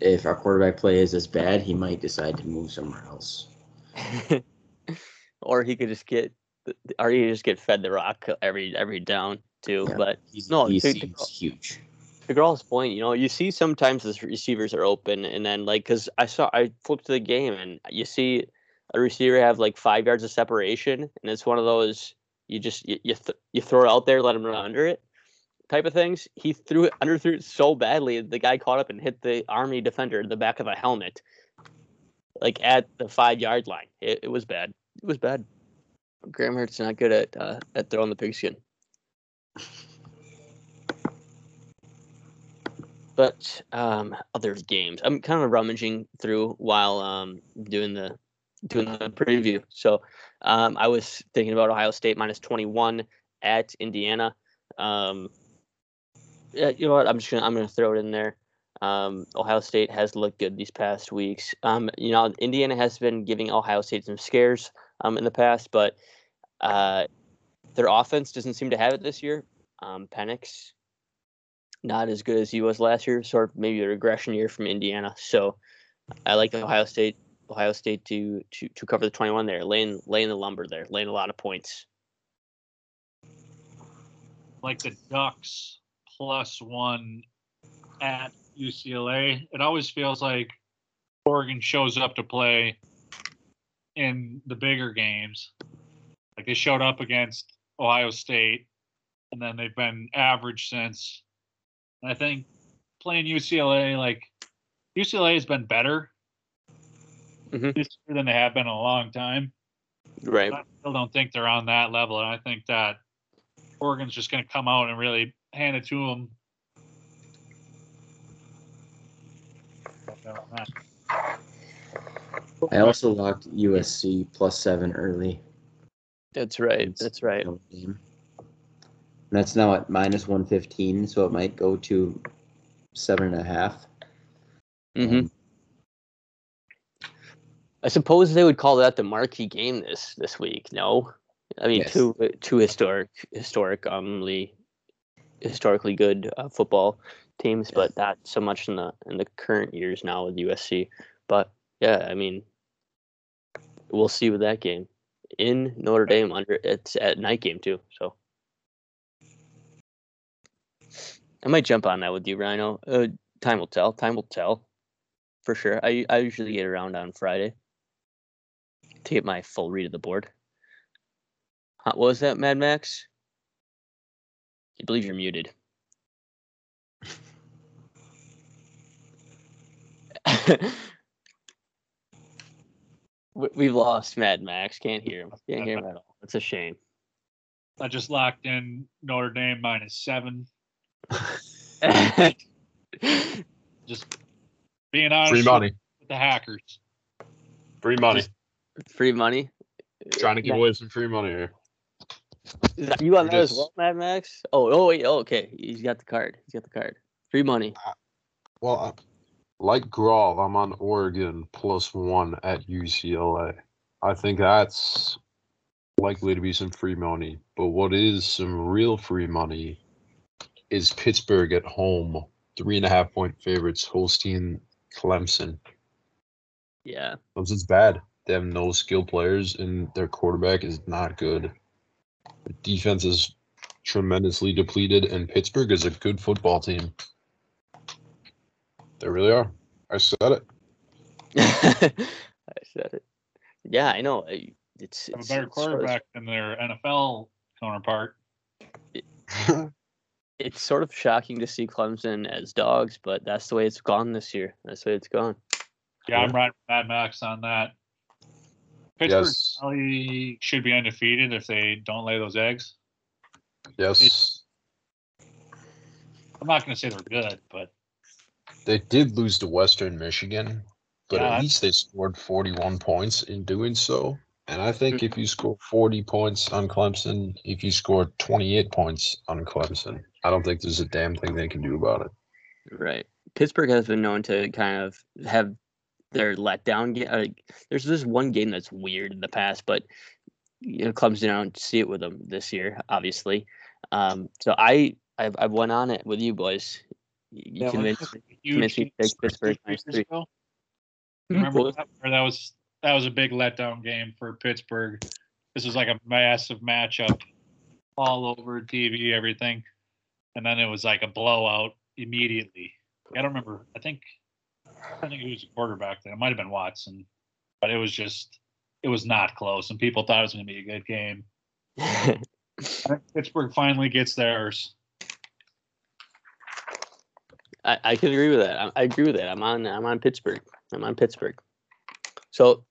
if our quarterback play is as bad, he might decide to move somewhere else. (laughs) or he could just get, or he could just get fed the rock every every down too. Yeah. But He's, No, he to- to- seems huge. to girl's point, you know, you see sometimes the receivers are open, and then like, cause I saw I flipped to the game, and you see a receiver have like five yards of separation, and it's one of those you just you you, th- you throw it out there, let him run under it, type of things. He threw it underthrew it so badly, the guy caught up and hit the army defender in the back of a helmet, like at the five yard line. It, it was bad. It was bad. Graham Hart's not good at uh, at throwing the pigskin. but um, other games. I'm kind of rummaging through while um, doing the doing the preview. So um, I was thinking about Ohio State minus 21 at Indiana. Um, yeah, you know what? I'm just gonna I'm gonna throw it in there. Um, Ohio State has looked good these past weeks. Um, you know, Indiana has been giving Ohio State some scares um, in the past, but uh, their offense doesn't seem to have it this year. Um, Penix not as good as he was last year, sort of maybe a regression year from Indiana. So I like Ohio State Ohio State to to to cover the 21 there, laying laying the lumber there, laying a lot of points. Like the Ducks plus one at UCLA. It always feels like Oregon shows up to play in the bigger games. Like they showed up against Ohio State, and then they've been average since. And I think playing UCLA, like UCLA has been better Mhm. this year than they have been in a long time. Right. I still don't think they're on that level, and I think that Oregon's just going to come out and really hand it to them. I also locked USC plus seven early. That's right. That's right. And that's now at minus 115, so it might go to seven and a half. hmm Um, I suppose they would call that the marquee game this this week. No, I mean Yes. two two historic historic umly historically good uh, football teams, but not so much in the in the current years now with USC. But yeah, I mean, we'll see with that game in Notre Dame. Under it's at night game too, so I might jump on that with you, Rhino. Uh, time will tell. Time will tell, for sure. I I usually get around on Friday to get my full read of the board. What was that, Mad Max? I believe you're muted. (laughs) We- We've lost Mad Max. Can't hear him. Can't hear him at all. It's a shame. I just locked in Notre Dame minus seven. (laughs) Just being honest Free money. with the hackers. Free money. Free money. Trying to give Yeah. away some free money here. Is that you on We're that as well, Mad Max? Oh, oh wait. Oh, okay. He's got the card. He's got the card. Free money. Uh, well, I- like Grov, I'm on Oregon plus one at UCLA. I think that's likely to be some free money. But what is some real free money is Pittsburgh at home, three and a half point favorites hosting Clemson. Yeah. Clemson's bad. They have no skill players, and their quarterback is not good. The defense is tremendously depleted, and Pittsburgh is a good football team. They really are. I said it. (laughs) I said it. Yeah, I know. I- It's, Have a better it's sort of- quarterback than their NFL counterpart. It's sort of shocking to see Clemson as dogs, but that's the way it's gone this year. That's the way it's gone. Yeah, I'm Yeah. riding with Mad Max on that. Pittsburgh yes. probably should be undefeated if they don't lay those eggs. Yes. I'm not going to say they're good, but They did lose to Western Michigan, but Yeah, at least they scored 41 points in doing so. And I think if you score 40 points on Clemson, if you score 28 points on Clemson, I don't think there's a damn thing they can do about it. Right. Pittsburgh has been known to kind of have their letdown game. Like, there's this one game that's weird in the past, but you know, Clemson, I don't see it with them this year, obviously. Um, so I, I've, I've went on it with you boys. You Yeah, convinced let's me. huge Convinced me to take Pittsburgh two minus years three. ago. Hmm, Remember what that? Or that was that was a big letdown game for Pittsburgh. This was like a massive matchup, all over TV, everything, and then it was like a blowout immediately. I don't remember. I think I think it was a quarterback then. It might have been Watson, but it was just it was not close, and people thought it was going to be a good game. (laughs) Pittsburgh finally gets theirs. I, I can agree with that. I, I agree with that. I'm on. I'm on Pittsburgh. I'm on Pittsburgh. So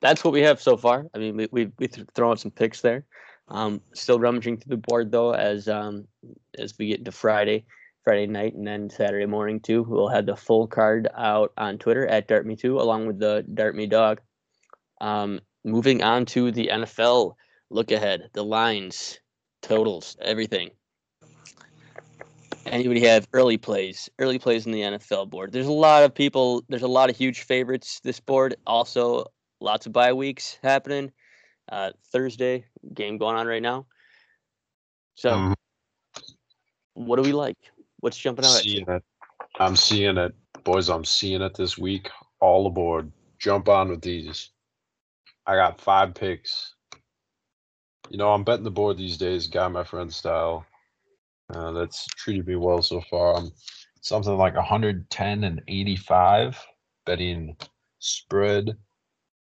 that's what we have so far. I mean, we we we th- throw out some picks there. Um, still rummaging through the board though, as um as we get into Friday, Friday night, and then Saturday morning too. We'll have the full card out on Twitter at DartMe2, along with the Dart Me Dog. Um, moving on to the NFL look ahead, the lines, totals, everything. Anybody have early plays? Early plays in the NFL board. There's a lot of people. There's a lot of huge favorites this board. Also, lots of bye weeks happening. Uh, Thursday game going on right now. So, Mhm. what do we like? What's jumping out? Seeing it. I'm seeing it. Boys, I'm seeing it this week. All aboard. Jump on with these. I got five picks. You know, I'm betting the board these days, guy my friend style. Uh, that's treated me well so far. I'm something like 110 and 85 betting spread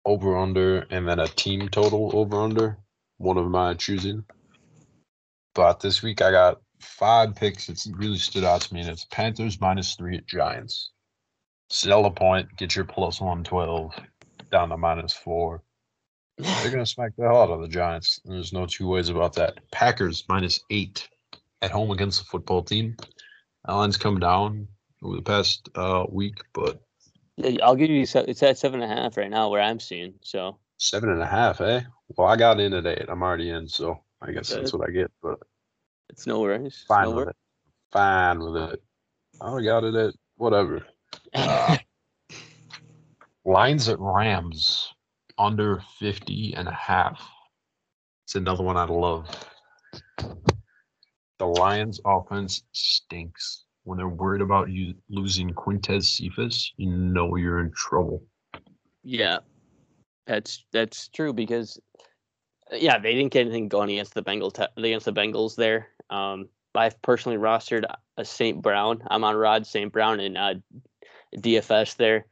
over under and then a team total over under. One of my choosing. But this week I got five picks that really stood out to me, and it's Panthers minus three at Giants. Sell a point, get your plus 112 down to minus four. They're going to smack the hell out of the Giants. There's no two ways about that. Packers minus eight at home against the football team. That line's come down over the past uh, week, but I'll give you. It's at seven and a half right now, where I'm seeing. So seven and a half, eh? Well, I got in at eight. I'm already in, so I guess that's what I get, but it's no worries. Fine no with it. Fine with it. I got it at whatever. Uh, (laughs) Lines at Rams under 50 and a half. It's another one I love. The Lions offense stinks. When they're worried about you losing Quintez Cephus, you know you're in trouble. yeah, That's that's true because yeah, they didn't get anything going against the Bengals against the Bengals there. Um, I've personally rostered a St. Brown. I'm on Rod St. Brown in uh, DFS there,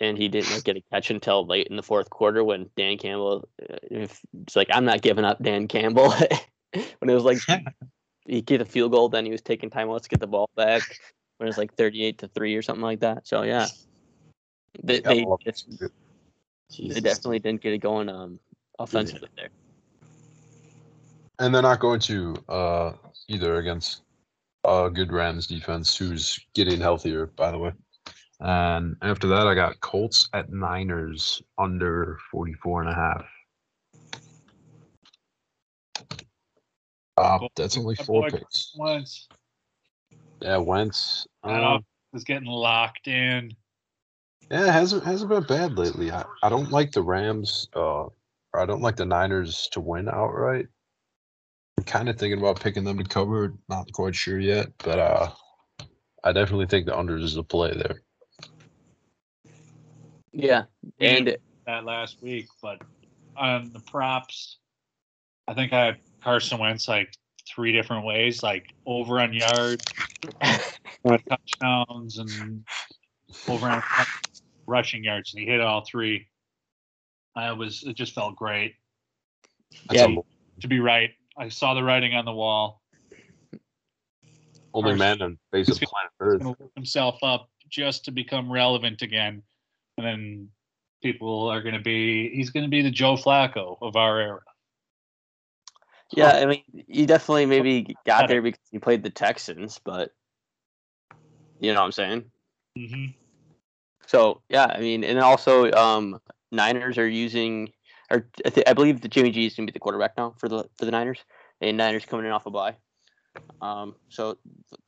and he didn't get a catch until late in the fourth quarter when Dan Campbell. uh, If it's like I'm not giving up Dan Campbell (laughs) when it was like (laughs) he get a field goal, then he was taking time. timeouts to get the ball back when it was like 38 to three or something like that. So yeah, they they, love just- it. Jesus. they definitely didn't get it going um offensively there. And they're not going to uh, either against a good Rams defense who's getting healthier, by the way. And after that, I got Colts at Niners under 44 and a half. Uh, that's only four picks. Once Yeah, Wentz. I don't was getting locked in. yeah, it hasn't hasn't been bad lately. I, I don't like the Rams. Uh, or I don't like the Niners to win outright. I'm kind of thinking about picking them to cover. Not quite sure yet, but uh, I definitely think the unders is a play there. Yeah, and did that last week, but on the props, I think I had Carson Wentz like three different ways, like over on yards, (laughs) touchdowns, and over on rushing yards, and he hit all three. I was it just felt great That's Yeah. unbelievable. to be right. I saw the writing on the wall. only man on face of planet Earth. gonna work himself up just to become relevant again, and then people are going to be he's going to be the Joe Flacco of our era. yeah, I mean, you definitely maybe got Got there because you played the Texans, but you know what I'm saying. hmm So yeah, I mean, and also um, Niners are using, or I, th- I believe that Jimmy G is gonna be the quarterback now for the for the Niners, and Niners coming in off a bye. Um, so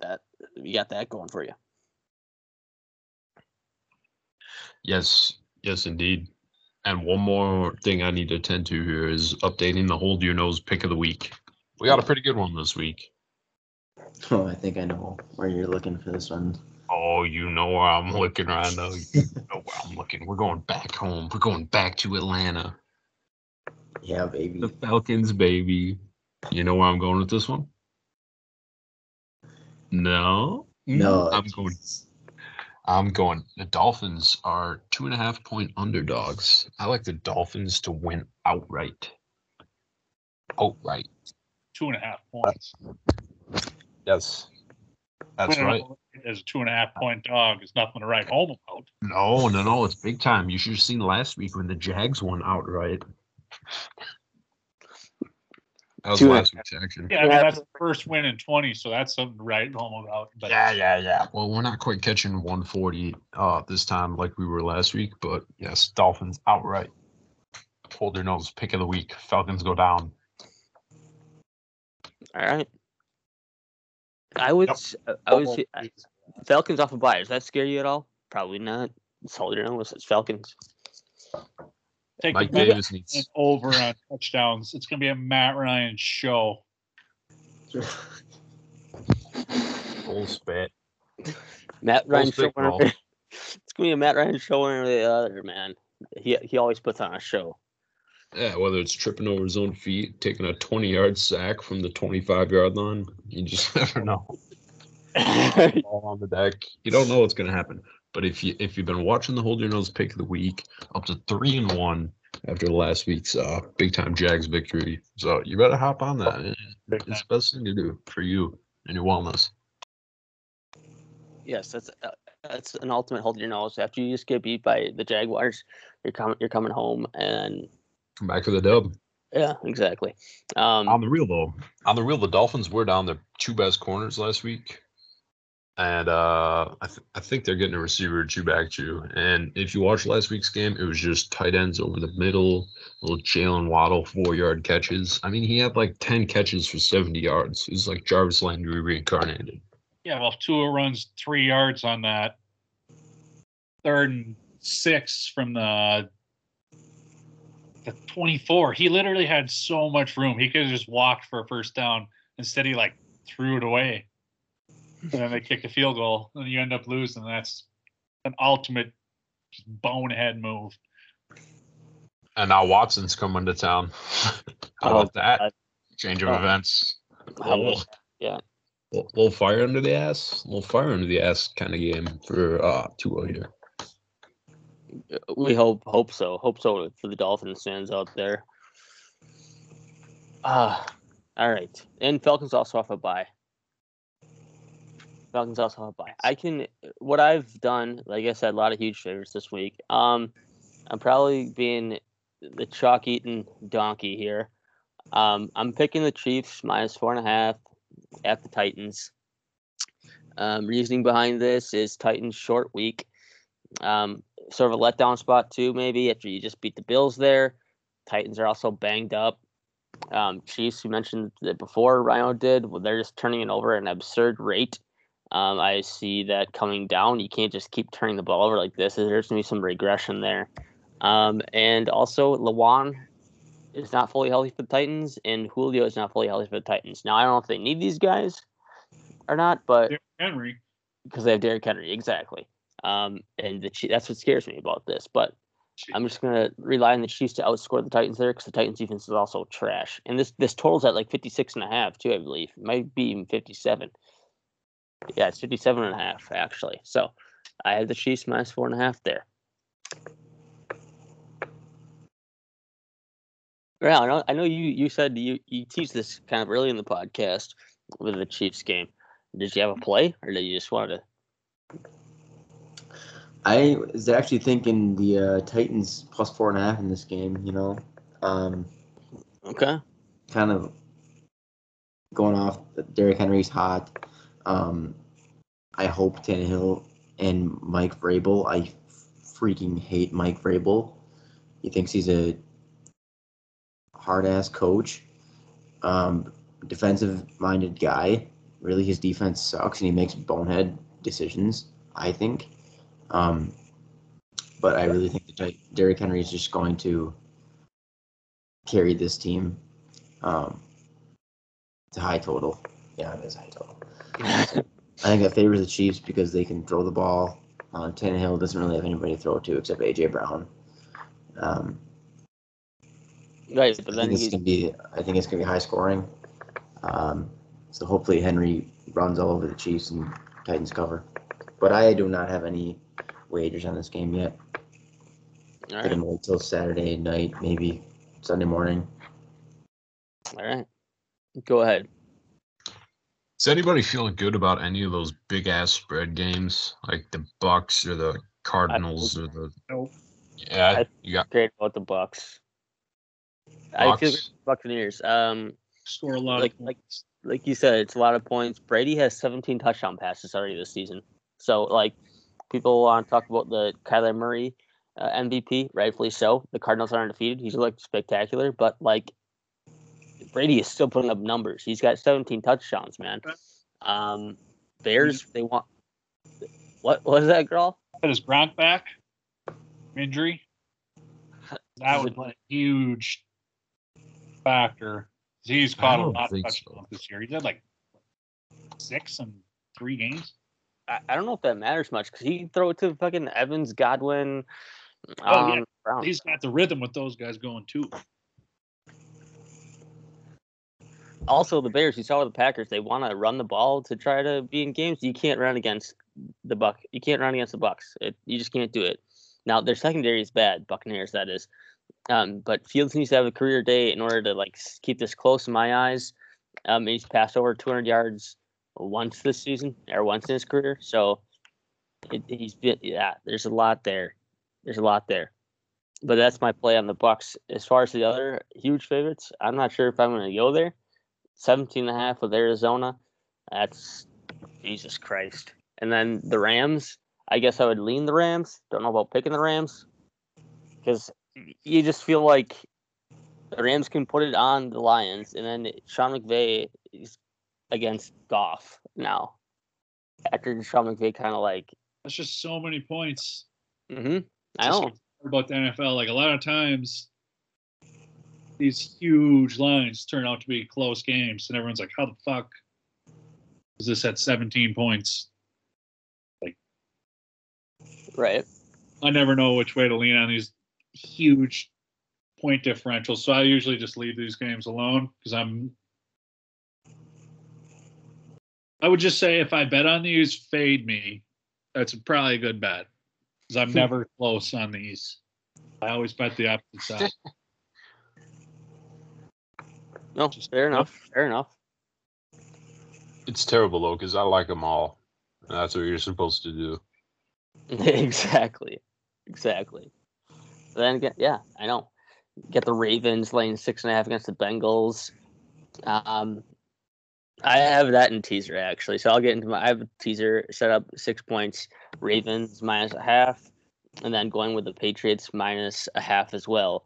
that you got that going for you. Yes, yes, indeed. And one more thing I need to attend to here is updating the hold your nose pick of the week. We got a pretty good one this week. Oh, I think I know where you're looking for this one. Oh, you know where I'm looking right now. You know where I'm looking. We're going back home. We're going back to Atlanta. Yeah, baby. The Falcons, baby. You know where I'm going with this one? No. No, mm, I'm going. I'm going. The Dolphins are two and a half point underdogs. I like the Dolphins to win outright. Outright. Two and a half points. Yes. That's right. As a two and a half point dog is nothing to write home about. No, no, no. It's big time. You should have seen last week when the Jags won outright. That was Two and last week's action. Yeah, I mean that's the first win in twenty, so that's something to write home about. But Yeah, yeah, yeah. Well, we're not quite catching 140 uh this time like we were last week, but yes, Dolphins outright. Hold their nose, pick of the week. Falcons go down. All right. I would. Yep. I would. say- I- Falcons off a bye. Does that scare you at all? Probably not. It's all your nose. It's Falcons. Take Mike the Bengals Davis and needs over on touchdowns. It's gonna be a Matt Ryan show. (laughs) full spit. Matt Full Ryan show whenever- (laughs) It's gonna be a Matt Ryan show whenever the other man. He he always puts on a show. Yeah, whether it's tripping over his own feet, taking a 20 yard sack from the 25 yard line, you just (laughs) never know. All on the deck. You don't know what's gonna happen. But if you if you've been watching the hold your nose pick of the week, up to three and one after last week's uh big time Jags victory. So you better hop on that. It- It's the best thing to do for you and your wellness. yes, that's uh, that's an ultimate hold your nose. After you just get beat by the Jaguars, you're coming you're coming home and Come back for the dub. yeah, exactly. Um, On the real though, on the real, the Dolphins were down their two best corners last week, and uh, I, th- I think they're getting a receiver two back too. And if you watch last week's game, it was just tight ends over the middle, little Jaylen Waddle four yard catches. I mean, he had like ten catches for seventy yards. It was like Jarvis Landry reincarnated. Yeah, well, if Tua runs three yards on that third and six from the the 24, he literally had so much room. He could have just walked for a first down. Instead, he like threw it away. And then they kick a field goal, and you end up losing. That's an ultimate bonehead move. and now Watson's coming to town. (laughs) How Oh, about that? God. Change of Oh. events. How about little, yeah. little, little fire under the ass. little fire under the ass kind of game for uh Tua here. We hope hope so. Hope so for the Dolphins fans out there. Ah, all right. And Falcons also off a bye. Falcons also have a bye. I can what I've done, like I said, a lot of huge favorites this week. Um, I'm probably being the chalk eating donkey here. Um, I'm picking the Chiefs minus four and a half at the Titans. Um, reasoning behind this is Titans short week. Um, sort of a letdown spot too, maybe after you just beat the Bills there. Titans are also banged up. Um, Chiefs, you mentioned that before Rhino did. Well, they're just turning it over at an absurd rate. Um, I see that coming down. You can't just keep turning the ball over like this. There's going to be some regression there. Um, and also, Lewan is not fully healthy for the Titans, and Julio is not fully healthy for the Titans. Now, I don't know if they need these guys or not, but Derrick Henry. because they have Derrick Henry, exactly. Um, and the that's what scares me about this. But I'm just gonna rely on the Chiefs to outscore the Titans there because the Titans defense is also trash. And this this totals at like 56 and a half too, I believe. It might be even 57. Yeah, it's 57 and a half actually. So I have the Chiefs minus four and a half there. Yeah, I know. I know you. You said you you teach this kind of early in the podcast with the Chiefs game. Did you have a play, or did you just want to? I was actually thinking the uh, Titans plus four and a half in this game. You know, um, Okay. kind of going off. Derrick Henry's hot. Um, I hope Tannehill and Mike Vrabel. I freaking hate Mike Vrabel. He thinks he's a hard ass coach, um, defensive minded guy. Really, his defense sucks and he makes bonehead decisions. I think. Um, but I really think that Derrick Henry is just going to carry this team. Um, high total. Yeah, it is high total. I think that favors the Chiefs because they can throw the ball. Uh, Tannehill doesn't really have anybody to throw to except AJ Brown. Um, right, but I then think it's gonna be. I think it's gonna be high scoring. Um, so hopefully Henry runs all over the Chiefs and Titans cover. But I do not have any wagers on this game yet. all I'm right, wait till Saturday night, maybe Sunday morning. all right. Go ahead. Is anybody feeling good about any of those big ass spread games like the Bucks or the Cardinals or the? Nope. Yeah, I- you got Great about the Bucks. I feel Bucks. Buccaneers. Um, Score a lot Like- of like- like you said, it's a lot of points. Brady has 17 touchdown passes already this season. So, like, people want to talk about the Kyler Murray uh, MVP, rightfully so. The Cardinals are undefeated. He's looked spectacular, but like, Brady is still putting up numbers. He's got 17 touchdowns, man. Um, Bears, they want. What was that, girl? But is Gronk back? Injury? That was a huge factor. He's caught a lot of touchdowns so. this year. He did like six in three games. I, I don't know if that matters much because he can throw it to fucking Evans, Godwin. Oh, yeah. um, Brown. He's got the rhythm with those guys going too. Also the Bears, you saw with the Packers, they want to run the ball to try to be in games. You can't run against the Buck. You can't run against the Bucks. It, you just can't do it. Now their secondary is bad, Buccaneers that is. Um, but Fields needs to have a career day in order to like keep this close in my eyes. Um, he's passed over 200 yards once this season or once in his career, so it, he's been yeah. There's a lot there. There's a lot there. But that's my play on the Bucks. As far as the other huge favorites, I'm not sure if I'm going to go there. 17 and a half with Arizona. That's Jesus Christ. And then the Rams, I guess I would lean the Rams. Don't know about picking the Rams because you just feel like the Rams can put it on the Lions, and then Sean McVay is against Goff now. After Sean McVay kind of like, That's just so many points. mm-hmm, I like about the NFL. Like a lot of times, these huge lines turn out to be close games, and everyone's like, "How the fuck is this at 17 points?" Like, Right. I never know which way to lean on these huge point differentials, so I usually just leave these games alone because I'm. I would just say if I bet on these, fade me. That's probably a good bet because I'm (laughs) never close on these. I always bet the opposite side. (laughs) No, fair enough. Fair enough. It's terrible though, because I like them all. And that's what you're supposed to do. (laughs) exactly. Exactly. But then again, yeah, I know. Get the Ravens laying six and a half against the Bengals. Um, I have that in teaser actually, so I'll get into my. I have a teaser set up six points. Ravens minus a half, and then going with the Patriots minus a half as well,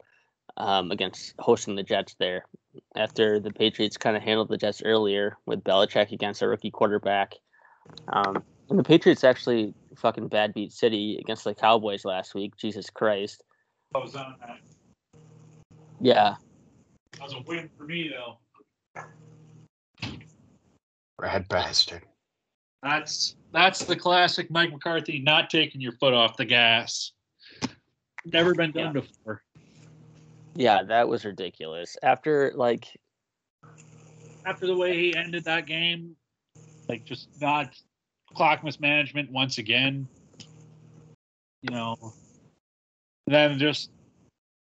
um, against hosting the Jets there. After the Patriots kind of handled the Jets earlier with Belichick against a rookie quarterback, um, and the Patriots actually fucking bad beat City against the Cowboys last week. Jesus Christ. I was on that. Yeah. That was a win for me though. Red bastard. That's that's the classic Mike McCarthy not taking your foot off the gas. Never been done before. Yeah, that was ridiculous. After like After the way he ended that game, like just not clock mismanagement once again. You know. Then just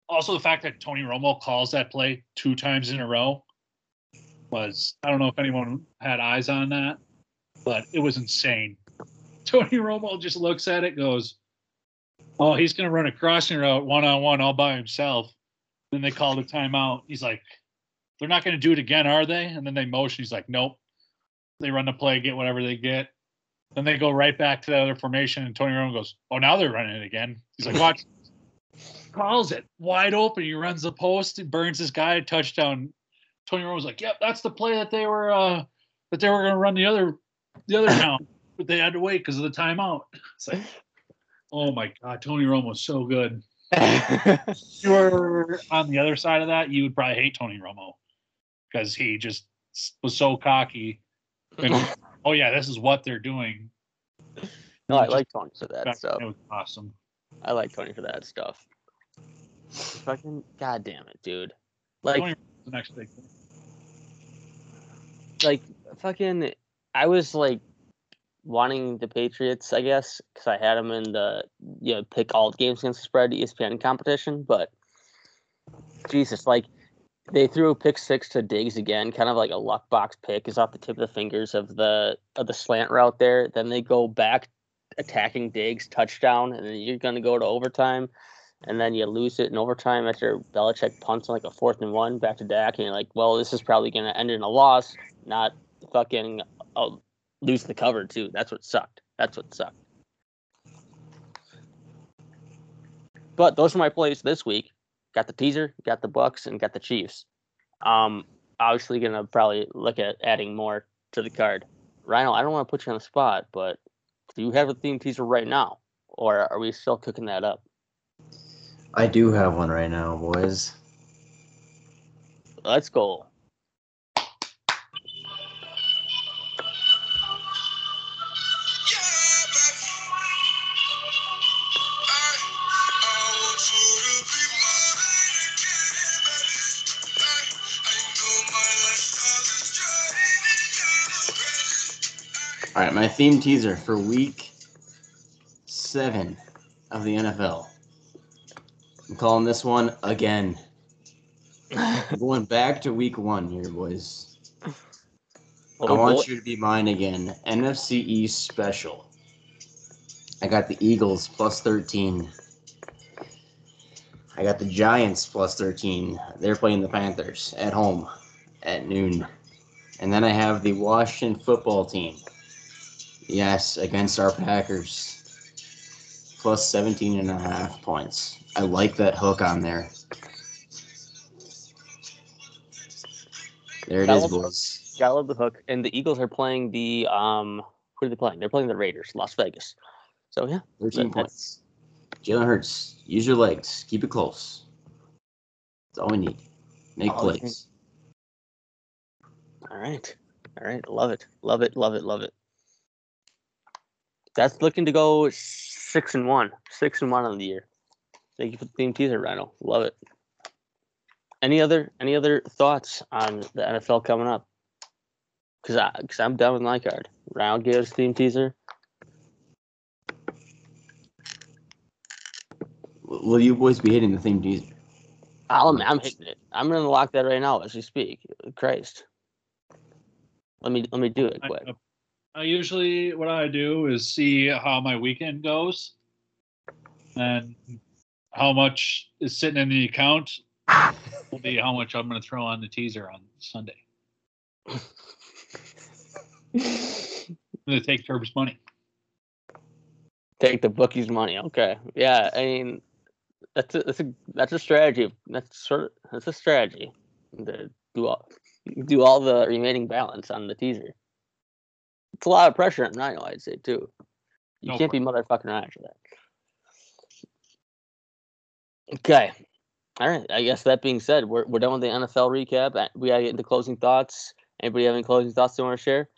also the fact that Tony Romo calls that play two times in a row was I don't know if anyone had eyes on that, but it was insane. (laughs) Tony Romo just looks at it, goes, "Oh, he's going to run a crossing route one on one all by himself." Then they call the timeout. He's like, "They're not going to do it again, are they?" And then they motion. He's like, "Nope." They run the play, get whatever they get. Then they go right back to the other formation, and Tony Romo goes, "Oh, now they're running it again." He's like, "Watch." Calls it wide open. He runs the post, and burns this guy a touchdown. Tony Romo was like, "Yep, that's the play that they were uh that they were going to run the other the other town, but they had to wait because of the timeout." It's like, oh my god, Tony Romo's so good. If you were on the other side of that, you would probably hate Tony Romo because he just was so cocky. And, (laughs) oh yeah, this is what they're doing. no, I like Tony for that stuff. It was awesome. I like Tony for that stuff. Fucking goddamn it, dude. Like Tony the next big thing. like fucking I was like wanting the Patriots, I guess, because I had them in the you know pick all games against the spread ESPN competition, but Jesus, like they threw a pick six to Diggs again, kind of like a luck box pick, is off the tip of the fingers of the of the slant route there. Then they go back attacking Diggs touchdown, and then you're gonna go to overtime. And then you lose it in overtime after Belichick punts on like a fourth and one back to Dak, and you're like, well, this is probably going to end in a loss, not fucking uh, lose the cover too. That's what sucked. That's what sucked. But those are my plays this week. Got the teaser, got the Bucks, and got the Chiefs. Um, obviously gonna probably look at adding more to the card. Rhino, I don't want to put you on the spot, but do you have a theme teaser right now, or are we still cooking that up? I do have one right now, boys. Let's go. Right, my theme teaser for week seven of the NFL. I'm calling this one again. (laughs) Going back to week one here, boys. Oh, I want you to be mine again. NFC East special. I got the Eagles plus 13. I got the Giants plus 13. They're playing the Panthers at home at noon. And then I have the Washington football team. Yes, against our Packers. Plus 17 and a half points. I like that hook on there. There it is, boys. Gotta love the hook. And the Eagles are playing the um who are they playing? They're playing the Raiders, Las Vegas. So yeah. 13 that- points. Jalen Hurts, use your legs. Keep it close. That's all we need. Make All plays. All right. All right. Love it. Love it. Love it. Love it. That's looking to go six and one. Six and one on the year. Thank you for the theme teaser, Rhino. Love it. any other any other thoughts on the NFL coming up? Because I because I'm done with my card. Round gives theme teaser. Will you boys be hitting the theme teaser? I'm, I'm hitting it. I'm gonna lock that right now as we speak. Christ. Let me let me do it I, quick. I usually what I do is see how my weekend goes, and how much is sitting in the account will be how much I'm going to throw on the teaser on Sunday. I'm going to take Turb's money. Take the bookie's money. Okay. Yeah. I mean, that's a that's a that's a strategy. That's sort of that's a strategy. To do all do all the remaining balance on the teaser. It's a lot of pressure on Rhino, I'd say too. You No can't be motherfucking around after that. Okay. All right. I guess that being said, we're we're done with the NFL recap. Uh, We gotta get into closing thoughts. Anybody have any closing thoughts they want to share?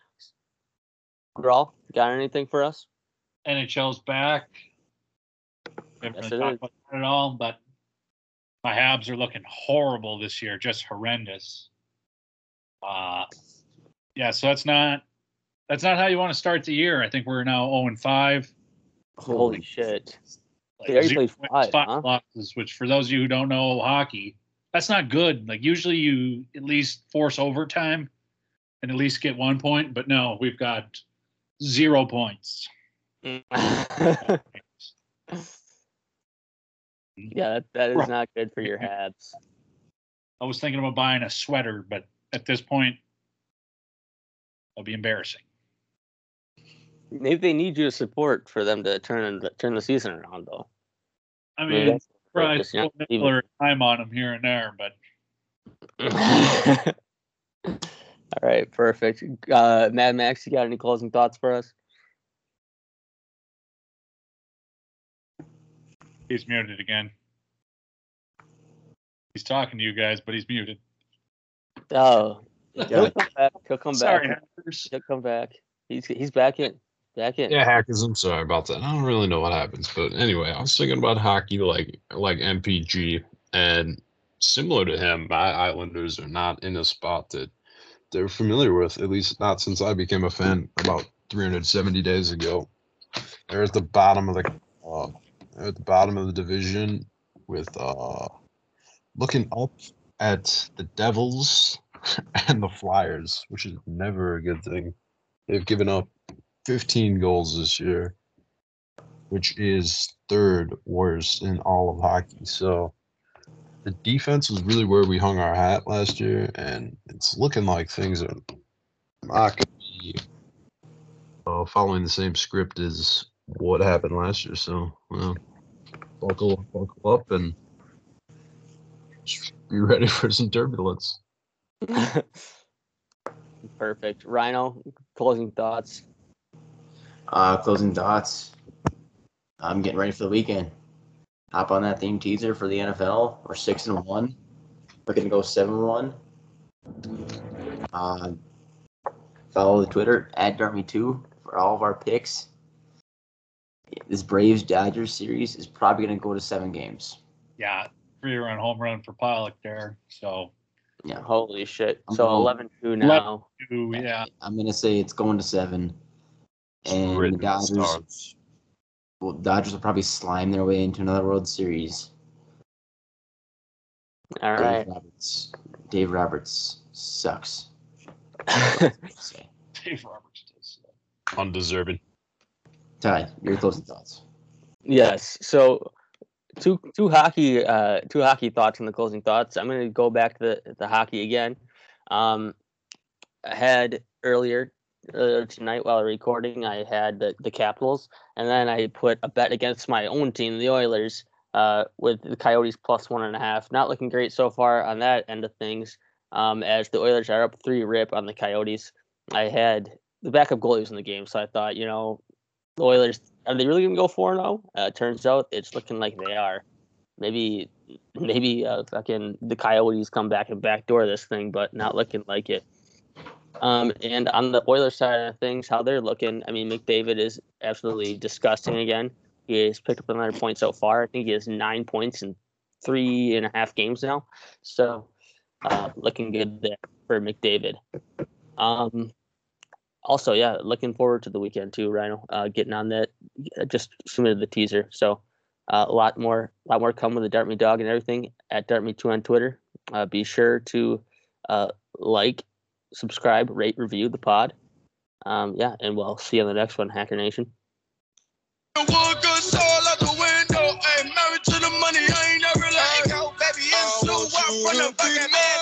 Grawl, got anything for us? NHL's back. Yes, really it about that at all, but my Habs are looking horrible this year, just horrendous. Uh yeah, so that's not that's not how you want to start the year. I think we're now 0 and 5. Holy shit. Like already played five, five huh? losses, which for those of you who don't know hockey, that's not good. Like usually you at least force overtime and at least get one point, but no, we've got zero points. (laughs) yeah, that, that is not good for your Habs. I was thinking about buying a sweater, but at this point, it'll be embarrassing. Maybe they need you to support for them to turn the, turn the season around, though. I mean, that's the probably put even- Miller time on them here and there, but (laughs) All right, perfect. Uh, Mad Max, you got any closing thoughts for us? he's muted again. He's talking to you guys, but he's muted. Oh, (laughs) he'll come back. He'll come Sorry, back. hackers. He'll come back. He's he's back in. In. Yeah, hackers. I'm sorry about that. I don't really know what happens, but anyway, I was thinking about hockey like like MPG, and similar to him, my Islanders are not in a spot that they're familiar with. At least not since I became a fan about 370 days ago. They're at the bottom of the uh, at the bottom of the division with uh looking up at the Devils (laughs) and the Flyers, which is never a good thing. They've given up 15 goals this year, which is third worst in all of hockey. So the defense was really where we hung our hat last year, and it's looking like things are not going to be uh, following the same script as what happened last year. So, well, buckle, buckle up and be ready (laughs) for some turbulence. (laughs) Perfect. Rhino, closing thoughts. Uh, closing thoughts. I'm getting ready for the weekend. Hop on that theme teaser for the NFL. We're six and one. Looking to go seven and one. Uh, follow the Twitter at DartMe2 for all of our picks. This Braves Dodgers series is probably going to go to seven games. Yeah, three run home run for Pollock there. So, Yeah. Holy shit. So going- 11 2 now. ooh, yeah, I'm going to say it's going to seven. And the Written the Dodgers, stars. well, Dodgers will probably slime their way into another World Series. All Dave right. Roberts. Dave Roberts sucks. (laughs) Dave Roberts does. Undeserving. Ty, your closing thoughts. Yes. So two two hockey uh two hockey thoughts and the closing thoughts. I'm gonna go back to the, the hockey again. Um I had earlier earlier tonight while recording I had the, the Capitals and then I put a bet against my own team, the Oilers, uh with the Coyotes plus one and a half. Not looking great so far on that end of things. Um as the Oilers are up three rip on the Coyotes. I had the backup goalies in the game, so I thought, you know, the Oilers are they really gonna go four zero? Uh, turns out it's looking like they are. Maybe, maybe uh, fucking the Coyotes come back and backdoor this thing, but not looking like it. Um, and on the Oilers side of things, how they're looking, I mean, McDavid is absolutely disgusting again. He has picked up another point so far. I think he has nine points in three and a half games now. So uh, looking good there for McDavid. Um, also, yeah, looking forward to the weekend too, Rhino. Uh, getting on that, just submitted the teaser, so uh, a lot more, a lot more coming with the Dart Me Dog and everything at Dart Me Two on Twitter. Uh, be sure to uh, like, subscribe, rate, review the pod. Um, yeah, and we'll see you on the next one, Hacker Nation. The wood good soul out the window. Ain't married to the money. I ain't never let go, baby. It's so wild from the fucking man.